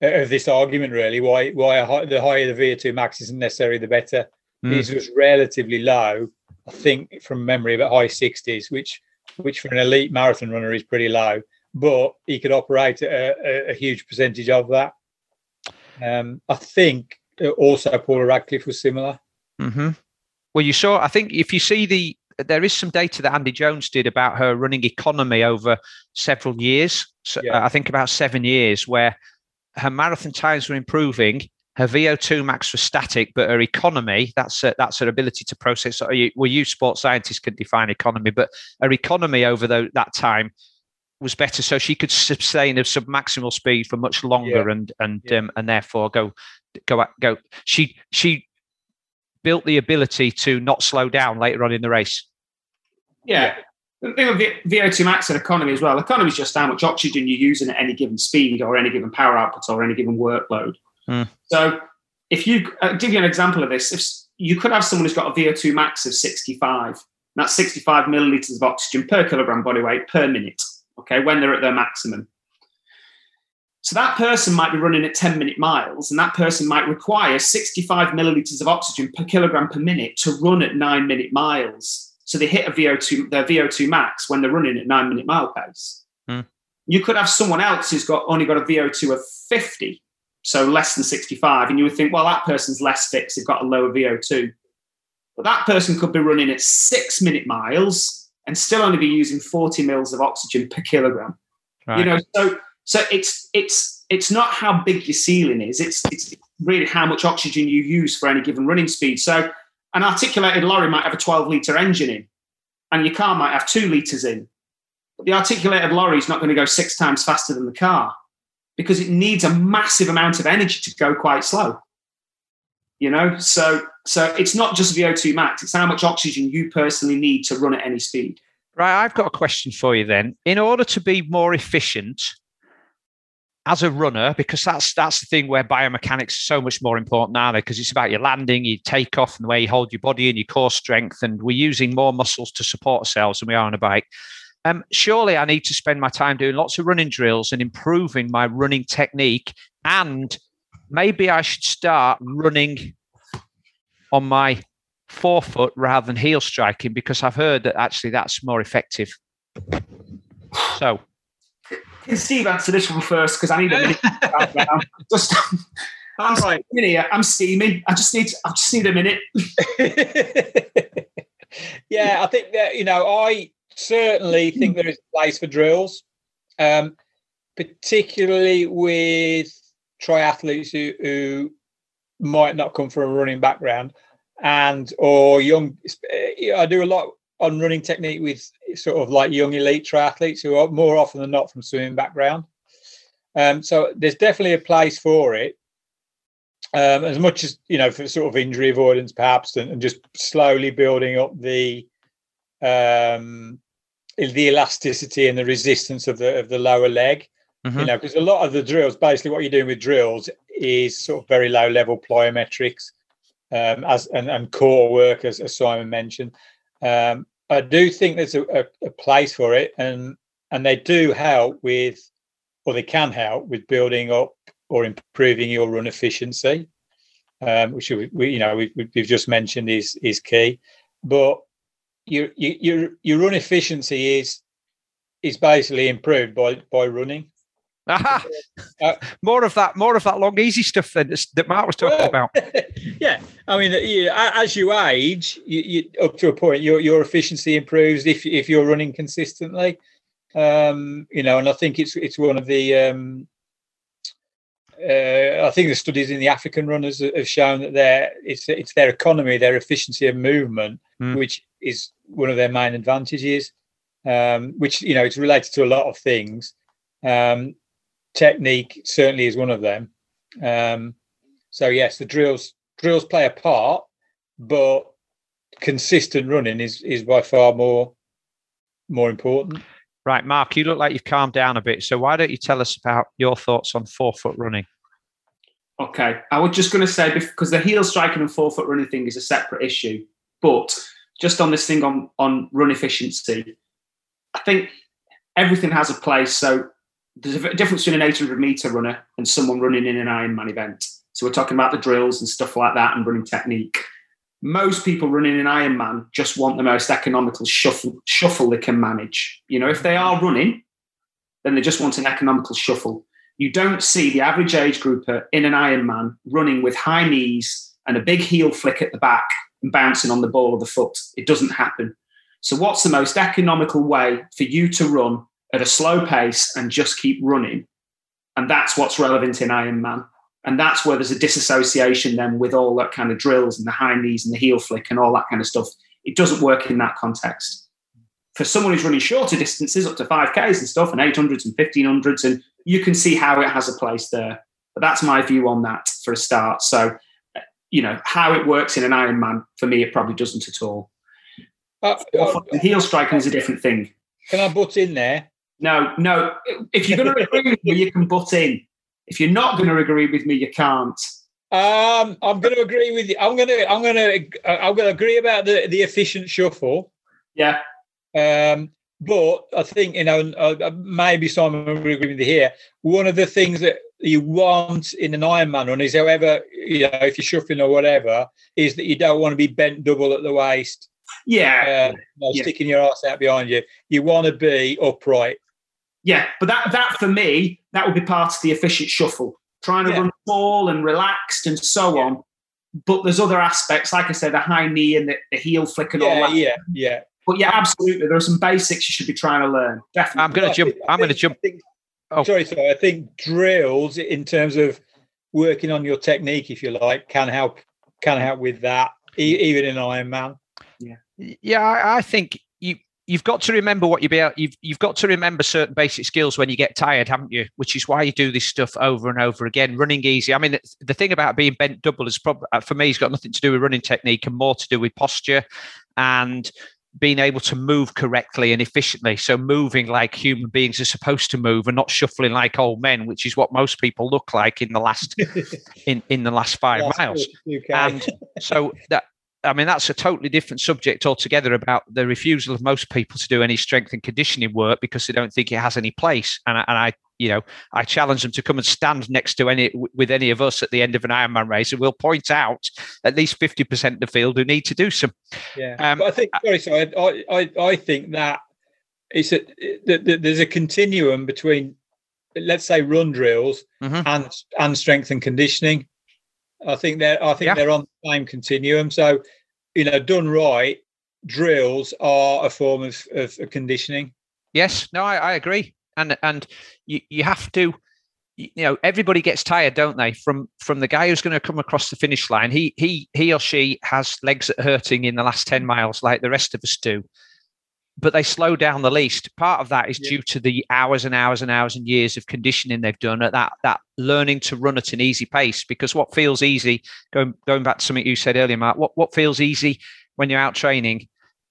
of this argument really why why high, the higher the VO2 max isn't necessarily the better. Mm. His was relatively low, I think from memory, about high 60s, which which for an elite marathon runner is pretty low, but he could operate a, a, a huge percentage of that. Um, I think also Paula Radcliffe was similar. Mm-hmm. Well, you saw, I think if you see the, there is some data that Andy Jones did about her running economy over several years. So yeah. I think about seven years, where her marathon times were improving her VO2 max was static, but her economy, that's uh, that's her ability to process. Well, you sports scientists can define economy, but her economy over the, that time was better. So she could sustain a submaximal speed for much longer yeah. and and yeah. um, and therefore go go go. She she built the ability to not slow down later on in the race. Yeah. The thing with VO2 max and economy as well, economy is just how much oxygen you're using at any given speed or any given power output or any given workload. Mm. So if you uh, give you an example of this, if you could have someone who's got a VO2 max of 65, that's 65 milliliters of oxygen per kilogram body weight per minute, okay, when they're at their maximum. So that person might be running at 10 minute miles, and that person might require 65 milliliters of oxygen per kilogram per minute to run at nine minute miles. So they hit a VO2, their VO2 max when they're running at nine minute mile pace. Mm. You could have someone else who's got only got a VO2 of 50 so less than 65. And you would think, well, that person's less fit, they've got a lower VO2. But that person could be running at six minute miles and still only be using 40 mils of oxygen per kilogram. Right. You know, so so it's it's it's not how big your ceiling is, it's it's really how much oxygen you use for any given running speed. So an articulated lorry might have a 12 litre engine in, and your car might have two litres in. But the articulated lorry is not going to go six times faster than the car because it needs a massive amount of energy to go quite slow. You know, so so it's not just VO2 max; it's how much oxygen you personally need to run at any speed. Right, I've got a question for you then. In order to be more efficient as a runner, because that's that's the thing where biomechanics is so much more important now, because it's about your landing, your takeoff, and the way you hold your body and your core strength, and we're using more muscles to support ourselves than we are on a bike. Um, surely I need to spend my time doing lots of running drills and improving my running technique. And maybe I should start running on my forefoot rather than heel striking because I've heard that actually that's more effective. So, can Steve answer this one first because I need a minute. just, I'm right. Here. I'm steaming. I just need. I just need a minute. yeah, I think that you know I certainly think there is a place for drills, um, particularly with triathletes who, who might not come from a running background and or young. I do a lot on running technique with sort of like young elite triathletes who are more often than not from swimming background. Um, so there's definitely a place for it. Um, as much as you know, for sort of injury avoidance, perhaps, and, and just slowly building up the um, the elasticity and the resistance of the of the lower leg. Mm-hmm. You know, because a lot of the drills, basically, what you're doing with drills is sort of very low level plyometrics, um, as and, and core work, as, as Simon mentioned. Um, I do think there's a, a, a, place for it, and and they do help with, or they can help with building up or improving your run efficiency, um, which we, you know we, have just mentioned is is key. But your your your run efficiency is is basically improved by by running. Aha! Uh, more of that, more of that long, easy stuff that, that Mark was talking well, about. yeah, I mean, you, as you age, you, you, up to a point, your your efficiency improves if if you're running consistently. Um, you know, and I think it's it's one of the. Um, uh, I think the studies in the African runners have shown that their it's it's their economy, their efficiency of movement, mm. which is one of their main advantages. Um, which you know it's related to a lot of things. Um, technique certainly is one of them. Um, so yes, the drills drills play a part, but consistent running is is by far more more important. Right, Mark, you look like you've calmed down a bit. So why don't you tell us about your thoughts on forefoot running? Okay, I was just going to say because the heel striking and forefoot running thing is a separate issue, but just on this thing on on run efficiency, I think everything has a place. So there's a difference between an 800 meter runner and someone running in an Ironman event. So we're talking about the drills and stuff like that and running technique. Most people running an Ironman just want the most economical shuffle, shuffle they can manage. You know, if they are running, then they just want an economical shuffle. You don't see the average age grouper in an Ironman running with high knees and a big heel flick at the back and bouncing on the ball of the foot. It doesn't happen. So, what's the most economical way for you to run at a slow pace and just keep running. And that's what's relevant in Ironman. And that's where there's a disassociation then with all that kind of drills and the high knees and the heel flick and all that kind of stuff. It doesn't work in that context. For someone who's running shorter distances, up to 5Ks and stuff, and 800s and 1500s, and you can see how it has a place there. But that's my view on that for a start. So, you know, how it works in an Ironman, for me, it probably doesn't at all. Uh, uh, heel striking is a different thing. Can I butt in there? No, no. If you're going to agree with me, you can butt in. If you're not going to agree with me, you can't. Um, I'm going to agree with you. I'm going to. I'm going to. I'm going to agree about the the efficient shuffle. Yeah. Um, but I think you know, uh, maybe Simon will agree with me here. One of the things that you want in an Ironman run is, however, you know, if you're shuffling or whatever, is that you don't want to be bent double at the waist. Yeah. Uh, you know, yeah. Sticking your ass out behind you. You want to be upright. Yeah, but that that for me, that would be part of the efficient shuffle. Trying to yeah. run tall and relaxed and so yeah. on. But there's other aspects, like I said, the high knee and the, the heel flick and yeah, all that. Yeah, yeah. But yeah, absolutely. There are some basics you should be trying to learn. Definitely. I'm going to jump. I'm going to jump. Think, oh. Sorry, sorry. I think drills in terms of working on your technique, if you like, can help. Can help with that, even in Ironman. Yeah. Yeah, I, I think you've got to remember what you be you've you've got to remember certain basic skills when you get tired, haven't you? Which is why you do this stuff over and over again. Running easy. I mean, the thing about being bent double is probably uh, for me, it's got nothing to do with running technique and more to do with posture and being able to move correctly and efficiently. So moving like human beings are supposed to move and not shuffling like old men, which is what most people look like in the last in in the last five miles. And so that I mean, that's a totally different subject altogether about the refusal of most people to do any strength and conditioning work because they don't think it has any place. And I, and I you know, I challenge them to come and stand next to any with any of us at the end of an Ironman race, and we'll point out at least fifty percent of the field who need to do some. Yeah, um, I think sorry, sorry, I I, I think that it's a that there's a continuum between, let's say, run drills mm-hmm. and and strength and conditioning. I think they're I think yeah. they're on the same continuum. So, you know, done right, drills are a form of, of, conditioning. Yes, no, I, I agree. And and you, you have to you know everybody gets tired don't they from from the guy who's going to come across the finish line he he he or she has legs that hurting in the last 10 miles like the rest of us do but they slow down the least. Part of that is yeah. due to the hours and hours and hours and years of conditioning they've done at that that learning to run at an easy pace. Because what feels easy, going going back to something you said earlier, Mark, what what feels easy when you're out training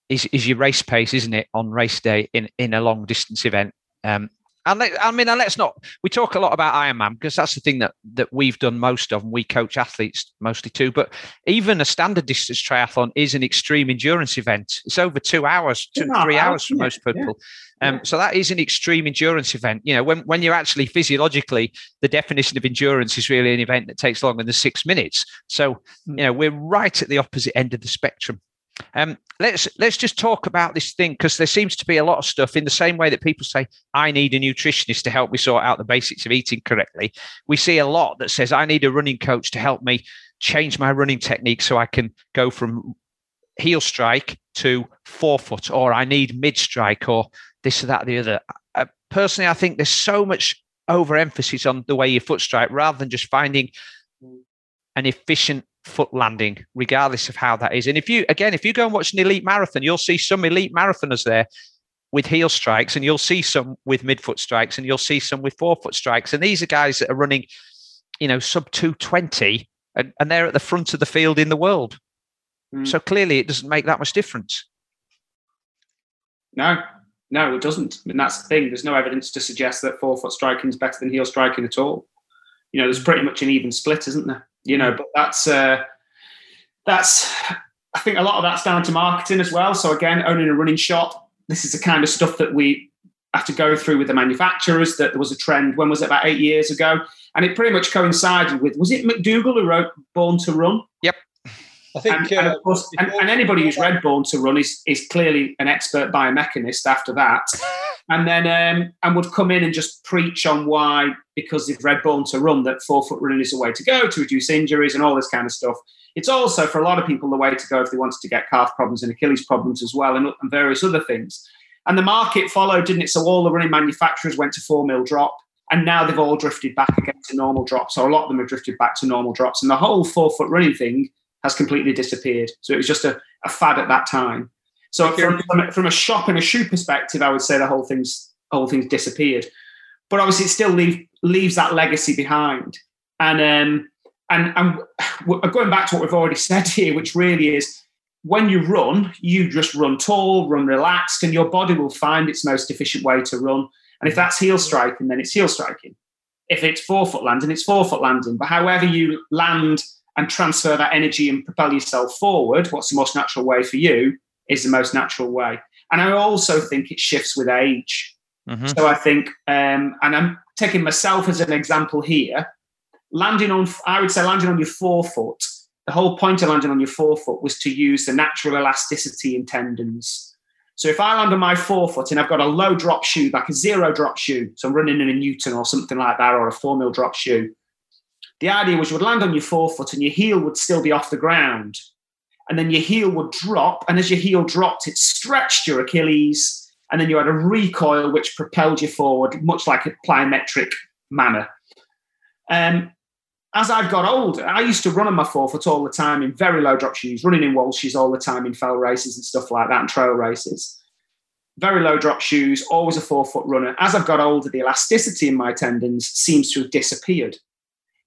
is is your race pace, isn't it, on race day in in a long distance event. Um, And let, I mean, and let's not. We talk a lot about Ironman because that's the thing that that we've done most of, and we coach athletes mostly too. But even a standard distance triathlon is an extreme endurance event. It's over two hours, two three hours for most people. Um, so that is an extreme endurance event. You know, when when you're actually physiologically, the definition of endurance is really an event that takes longer than six minutes. So you know, we're right at the opposite end of the spectrum. Um, let's let's just talk about this thing because there seems to be a lot of stuff in the same way that people say I need a nutritionist to help me sort out the basics of eating correctly. We see a lot that says I need a running coach to help me change my running technique so I can go from heel strike to forefoot, or I need mid strike, or this or that, or the other. Uh, personally, I think there's so much overemphasis on the way you foot strike rather than just finding an efficient foot landing, regardless of how that is. And if you, again, if you go and watch an elite marathon, you'll see some elite marathoners there with heel strikes, and you'll see some with midfoot strikes, and you'll see some with forefoot strikes. And these are guys that are running, you know, sub 220, and, and they're at the front of the field in the world. Mm. So clearly it doesn't make that much difference. No, no, it doesn't. And that's the thing. There's no evidence to suggest that forefoot striking is better than heel striking at all. You know, there's pretty much an even split, isn't there? You know, but that's uh, that's I think a lot of that's down to marketing as well. So again, owning a running shop, this is the kind of stuff that we have to go through with the manufacturers. That there was a trend. When was it? About eight years ago, and it pretty much coincided with was it McDougall who wrote Born to Run? I think, and, uh, and, course, and, and, anybody who's read Born to Run is is clearly an expert biomechanist after that, and then um, and would come in and just preach on why because they've read Born to Run that forefoot running is the way to go to reduce injuries and all this kind of stuff. It's also for a lot of people the way to go if they wanted to get calf problems and Achilles problems as well, and, and various other things. And the market followed, didn't it? So all the running manufacturers went to four mil drop, and now they've all drifted back again to normal drops, or a lot of them have drifted back to normal drops, and the whole forefoot running thing has completely disappeared. So it was just a, a fad at that time. So from, from, a shop and a shoe perspective, I would say the whole thing's whole thing's disappeared. But obviously, it still leave, leaves that legacy behind. And um, and and going back to what we've already said here, which really is when you run, you just run tall, run relaxed, and your body will find its most efficient way to run. And if that's heel striking, then it's heel striking. If it's forefoot landing, it's forefoot landing. But however you land and transfer that energy and propel yourself forward, what's the most natural way for you is the most natural way. And I also think it shifts with age. Mm-hmm. So I think, um, and I'm taking myself as an example here, landing on, I would say landing on your forefoot, the whole point of landing on your forefoot was to use the natural elasticity in tendons. So if I land on my forefoot and I've got a low drop shoe, like a zero drop shoe, so I'm running in a Newton or something like that, or a four mil drop shoe, the idea was you would land on your forefoot and your heel would still be off the ground. And then your heel would drop. And as your heel dropped, it stretched your Achilles. And then you had a recoil which propelled you forward, much like a plyometric manner. Um, as I've got older, I used to run on my forefoot all the time in very low drop shoes, running in Walshes all the time in fell races and stuff like that and trail races. Very low drop shoes, always a forefoot runner. As I've got older, the elasticity in my tendons seems to have disappeared.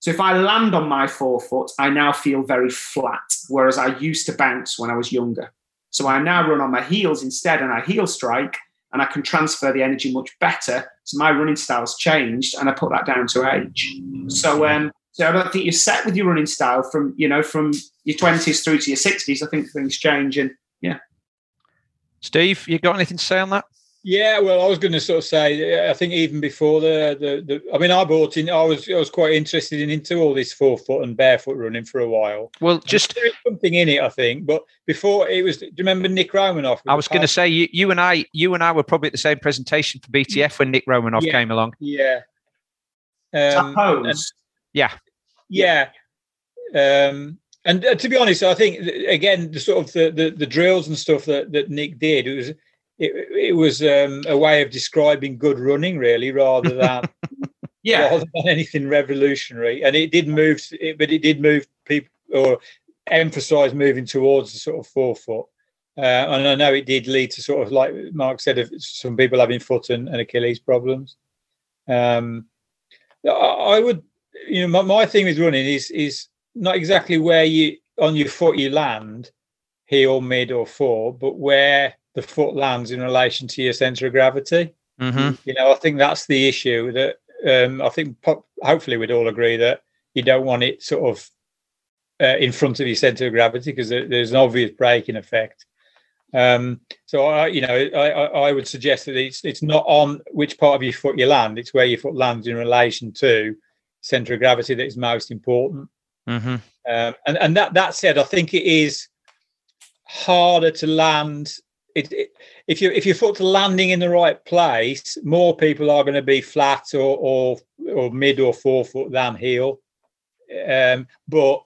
So if I land on my forefoot, I now feel very flat, whereas I used to bounce when I was younger. So I now run on my heels instead and I heel strike and I can transfer the energy much better. So my running style's changed and I put that down to age. So um, so I don't think you're set with your running style from, you know, from your 20s through to your 60s. I think things change and yeah. Steve, you got anything to say on that? Yeah, well, I was going to sort of say, I think even before the, the, the I mean, I bought in, I was, I was quite interested in into all this forefoot and barefoot running for a while. Well, just there's something in it, I think. But before it was, do you remember Nick Romanov? I was going to say, you, you and I, you and I were probably at the same presentation for BTF when Nick Romanov yeah, came along. Yeah. Um, and, yeah. Yeah. Um, and uh, to be honest, I think again, the sort of the, the, the drills and stuff that, that Nick did, it was it, it was um, a way of describing good running, really, rather than yeah, rather than anything revolutionary. And it did move, it, but it did move people or emphasize moving towards the sort of forefoot. Uh, and I know it did lead to sort of like Mark said, of some people having foot and, and Achilles problems. Um, I would, you know, my, my thing with running is is not exactly where you on your foot you land, heel, mid, or fore, but where the foot lands in relation to your center of gravity. Mm-hmm. You know, I think that's the issue that um, I think po- hopefully we'd all agree that you don't want it sort of uh, in front of your center of gravity because there, there's an obvious braking effect. Um, so I, you know, I, I, I would suggest that it's it's not on which part of your foot you land; it's where your foot lands in relation to center of gravity that is most important. Mm-hmm. Um, and and that that said, I think it is harder to land. It, it, if you if your foot's landing in the right place, more people are going to be flat or or or mid or forefoot than heel, um, but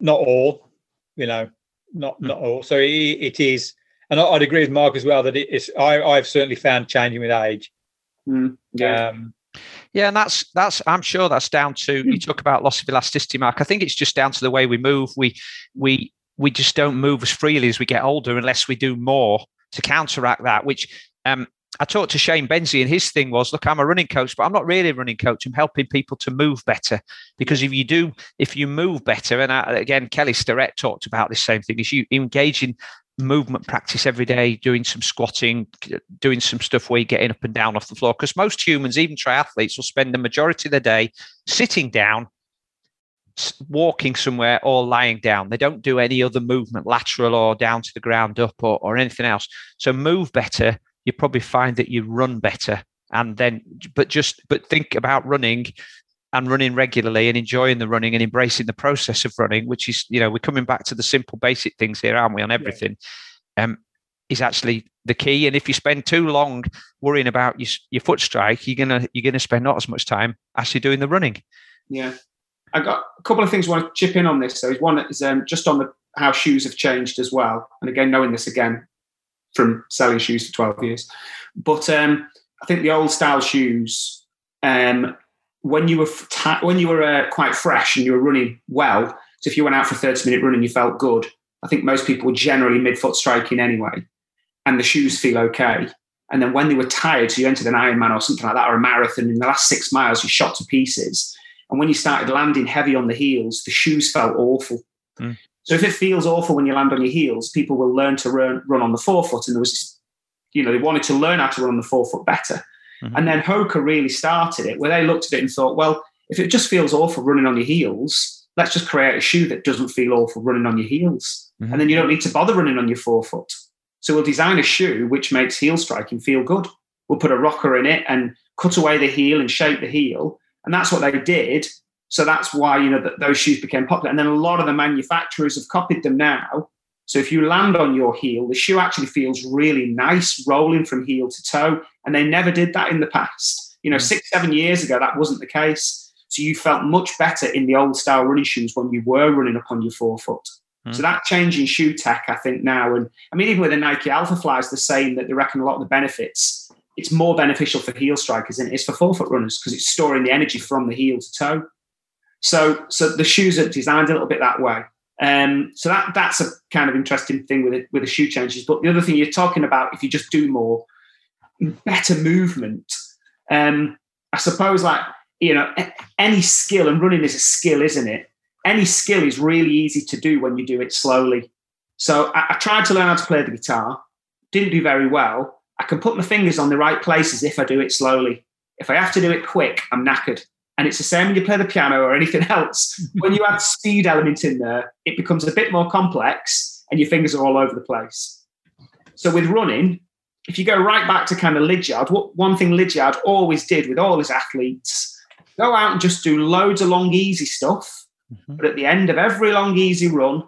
not all. You know, not not all. So it, it is, and I, would agree with Mark as well that it is. I I've certainly found changing with age. Mm, yeah. Um, Yeah, and that's that's I'm sure that's down to you talk about loss of elasticity, Mark. I think it's just down to the way we move. We we we just don't move as freely as we get older unless we do more to counteract that. Which um, I talked to Shane Benzie, and his thing was, look, I'm a running coach, but I'm not really a running coach. I'm helping people to move better because if you do, if you move better, and I, again, Kelly Starrett talked about this same thing, is you engage in movement practice every day, doing some squatting, doing some stuff where you're getting up and down off the floor. Because most humans, even triathletes, will spend the majority of their day sitting down, walking somewhere, or lying down. They don't do any other movement, lateral or down to the ground up or, or anything else. So move better. You probably find that you run better. And then, but just, but think about running and running regularly and enjoying the running and embracing the process of running, which is, you know, we're coming back to the simple basic things here, aren't we, on everything, yeah. um, is actually the key. And if you spend too long worrying about your, your foot strike, you're gonna you're gonna spend not as much time actually doing the running. Yeah, I got a couple of things I want to chip in on this. So, one is um, just on the how shoes have changed as well, and again, knowing this again from selling shoes for twelve years, but um, I think the old style shoes um, when you were when you were uh, quite fresh and you were running well, so if you went out for a 30 minute run and you felt good, I think most people were generally midfoot striking anyway, and the shoes feel okay. And then when they were tired, so you entered an Ironman or something like that, or a marathon, in the last six miles, you shot to pieces. And when you started landing heavy on the heels, the shoes felt awful. Mm. So if it feels awful when you land on your heels, people will learn to run, run on the forefoot. And there was, you know, they wanted to learn how to run on the forefoot better. Mm-hmm. And then Hoka really started it, where they looked at it and thought, well, if it just feels awful running on your heels, let's just create a shoe that doesn't feel awful running on your heels. Mm-hmm. And then you don't need to bother running on your forefoot. So we'll design a shoe which makes heel striking feel good. We'll put a rocker in it and cut away the heel and shape the heel. And that's what they did. So that's why, you know, that those shoes became popular. And then a lot of the manufacturers have copied them now. So if you land on your heel, the shoe actually feels really nice rolling from heel to toe. And they never did that in the past. You know, mm. six, seven years ago, that wasn't the case. So you felt much better in the old style running shoes when you were running up on your forefoot. Mm. So that change in shoe tech, I think now, and I mean, even with the Nike Alpha Flies, they're saying that they reckon a lot of the benefits, it's more beneficial for heel strikers than it is for forefoot runners because it's storing the energy from the heel to toe. So, so the shoes are designed a little bit that way. Um, so that that's a kind of interesting thing with it, with the shoe changes. But the other thing you're talking about, if you just do more, better movement. Um, I suppose, like you know, any skill and running is a skill, isn't it? Any skill is really easy to do when you do it slowly. So I, I tried to learn how to play the guitar, didn't do very well. I can put my fingers on the right places if I do it slowly. If I have to do it quick, I'm knackered. And it's the same when you play the piano or anything else. when you add speed element in there, it becomes a bit more complex and your fingers are all over the place. So with running, if you go right back to kind of Lydiard, what one thing Lydiard always did with all his athletes, go out and just do loads of long, easy stuff. Mm-hmm. But at the end of every long, easy run,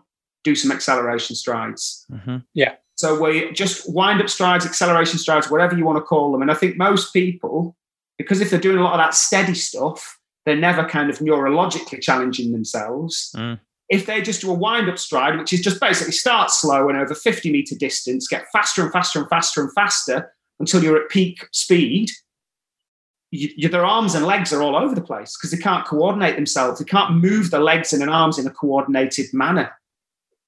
do some acceleration strides. Mm-hmm. Yeah. So we just wind up strides, acceleration strides, whatever you want to call them. And I think most people, because if they're doing a lot of that steady stuff, they're never kind of neurologically challenging themselves. Mm if they just do a wind up stride, which is just basically start slow and over 50 meter distance, get faster and faster and faster and faster until you're at peak speed, you, you, their arms and legs are all over the place because they can't coordinate themselves. They can't move their legs and arms in a coordinated manner.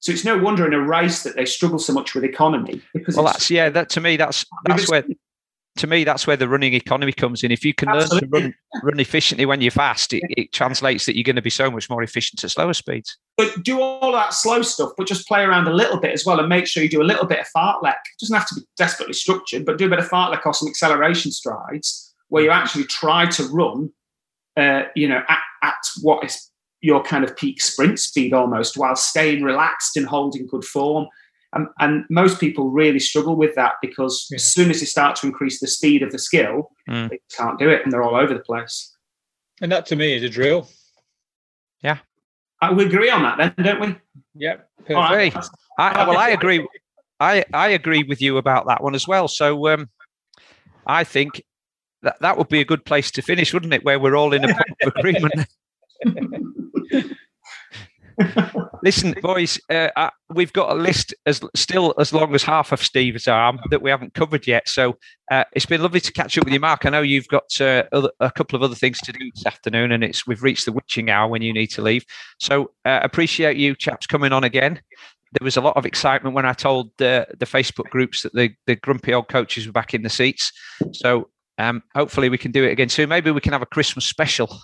So it's no wonder in a race that they struggle so much with economy. Because well, that's yeah. That to me, that's that's where to me, that's where the running economy comes in. If you can Absolutely. learn to run, run efficiently when you're fast, it, it, translates that you're going to be so much more efficient at slower speeds. but do all that slow stuff, but just play around a little bit as well and make sure you do a little bit of fartlek. It doesn't have to be desperately structured, but do a bit of fartlek or some acceleration strides where you actually try to run, uh, you know, at, at what is your kind of peak sprint speed almost while staying relaxed and holding good form. And, and most people really struggle with that because yeah. as soon as they start to increase the speed of the skill, mm. they can't do it and they're all over the place. And that to me is a drill. Yeah. Uh, we agree on that then, don't we? Yep. Right. I, well, I agree. I, I agree with you about that one as well. So um, I think that that would be a good place to finish, wouldn't it? Where we're all in a agreement. Listen, boys, uh, uh, we've got a list as still as long as half of Steve's arm that we haven't covered yet. So uh, it's been lovely to catch up with you, Mark. I know you've got uh, other, a couple of other things to do this afternoon, and it's we've reached the witching hour when you need to leave. So uh, appreciate you chaps coming on again. There was a lot of excitement when I told the Facebook groups that the, the grumpy old coaches were back in the seats. So um, hopefully we can do it again soon. Maybe we can have a Christmas special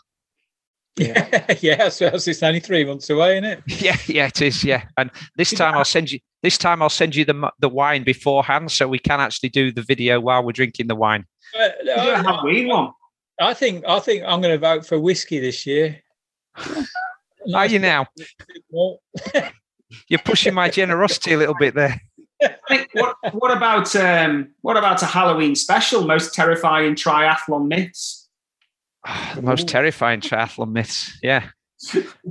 yeah, yeah. So it's only three months away, isn't it? Yeah, yeah, it is. Yeah, and this time I'll send you. This time I'll send you the the wine beforehand, so we can actually do the video while we're drinking the wine. Uh, I, have we one? I think I think I'm going to vote for whiskey this year. Are you now? You're pushing my generosity a little bit there. what, what about um, what about a Halloween special? Most terrifying triathlon myths the most terrifying triathlon myths. Yeah.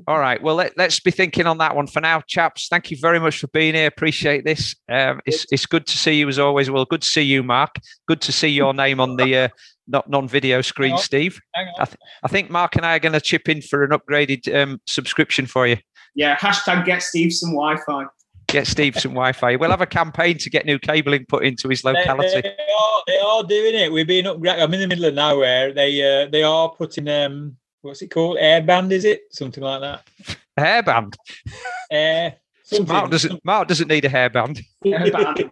All right. Well, let, us be thinking on that one for now, chaps. Thank you very much for being here. Appreciate this. Um, it's it's good to see you as always. Well, good to see you, Mark. Good to see your name on the uh, not non-video screen, Steve. I, th- I, think Mark and I are going to chip in for an upgraded um, subscription for you. Yeah. Hashtag get Steve some Wi-Fi get Steve some Wi-Fi. We'll have a campaign to get new cabling put into his locality. They, they, are, they are, doing it. We're being upgraded. I'm in the middle of nowhere. They uh, they are putting um what's it called? Airband is it? Something like that. Hairband. Uh, Mark doesn't Mark doesn't need a hairband. Hairband.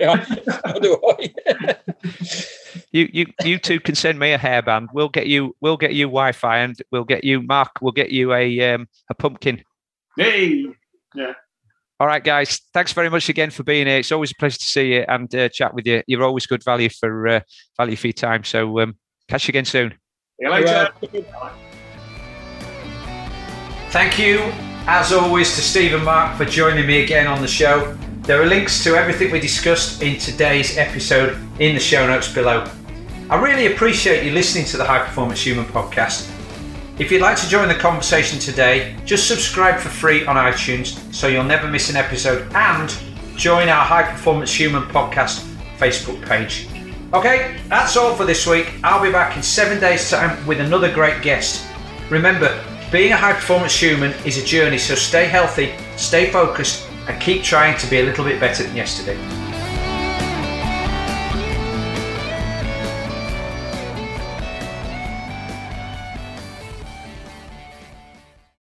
you you you two can send me a hairband. We'll get you we'll get you Wi-Fi and we'll get you Mark. We'll get you a um a pumpkin. Hey, yeah. All right, guys. Thanks very much again for being here. It's always a pleasure to see you and uh, chat with you. You're always good value for uh, value for your time. So um, catch you again soon. See you later. Thank you, as always, to Steve and Mark for joining me again on the show. There are links to everything we discussed in today's episode in the show notes below. I really appreciate you listening to the High Performance Human podcast. If you'd like to join the conversation today, just subscribe for free on iTunes so you'll never miss an episode and join our High Performance Human podcast Facebook page. Okay, that's all for this week. I'll be back in seven days' time with another great guest. Remember, being a high performance human is a journey, so stay healthy, stay focused, and keep trying to be a little bit better than yesterday.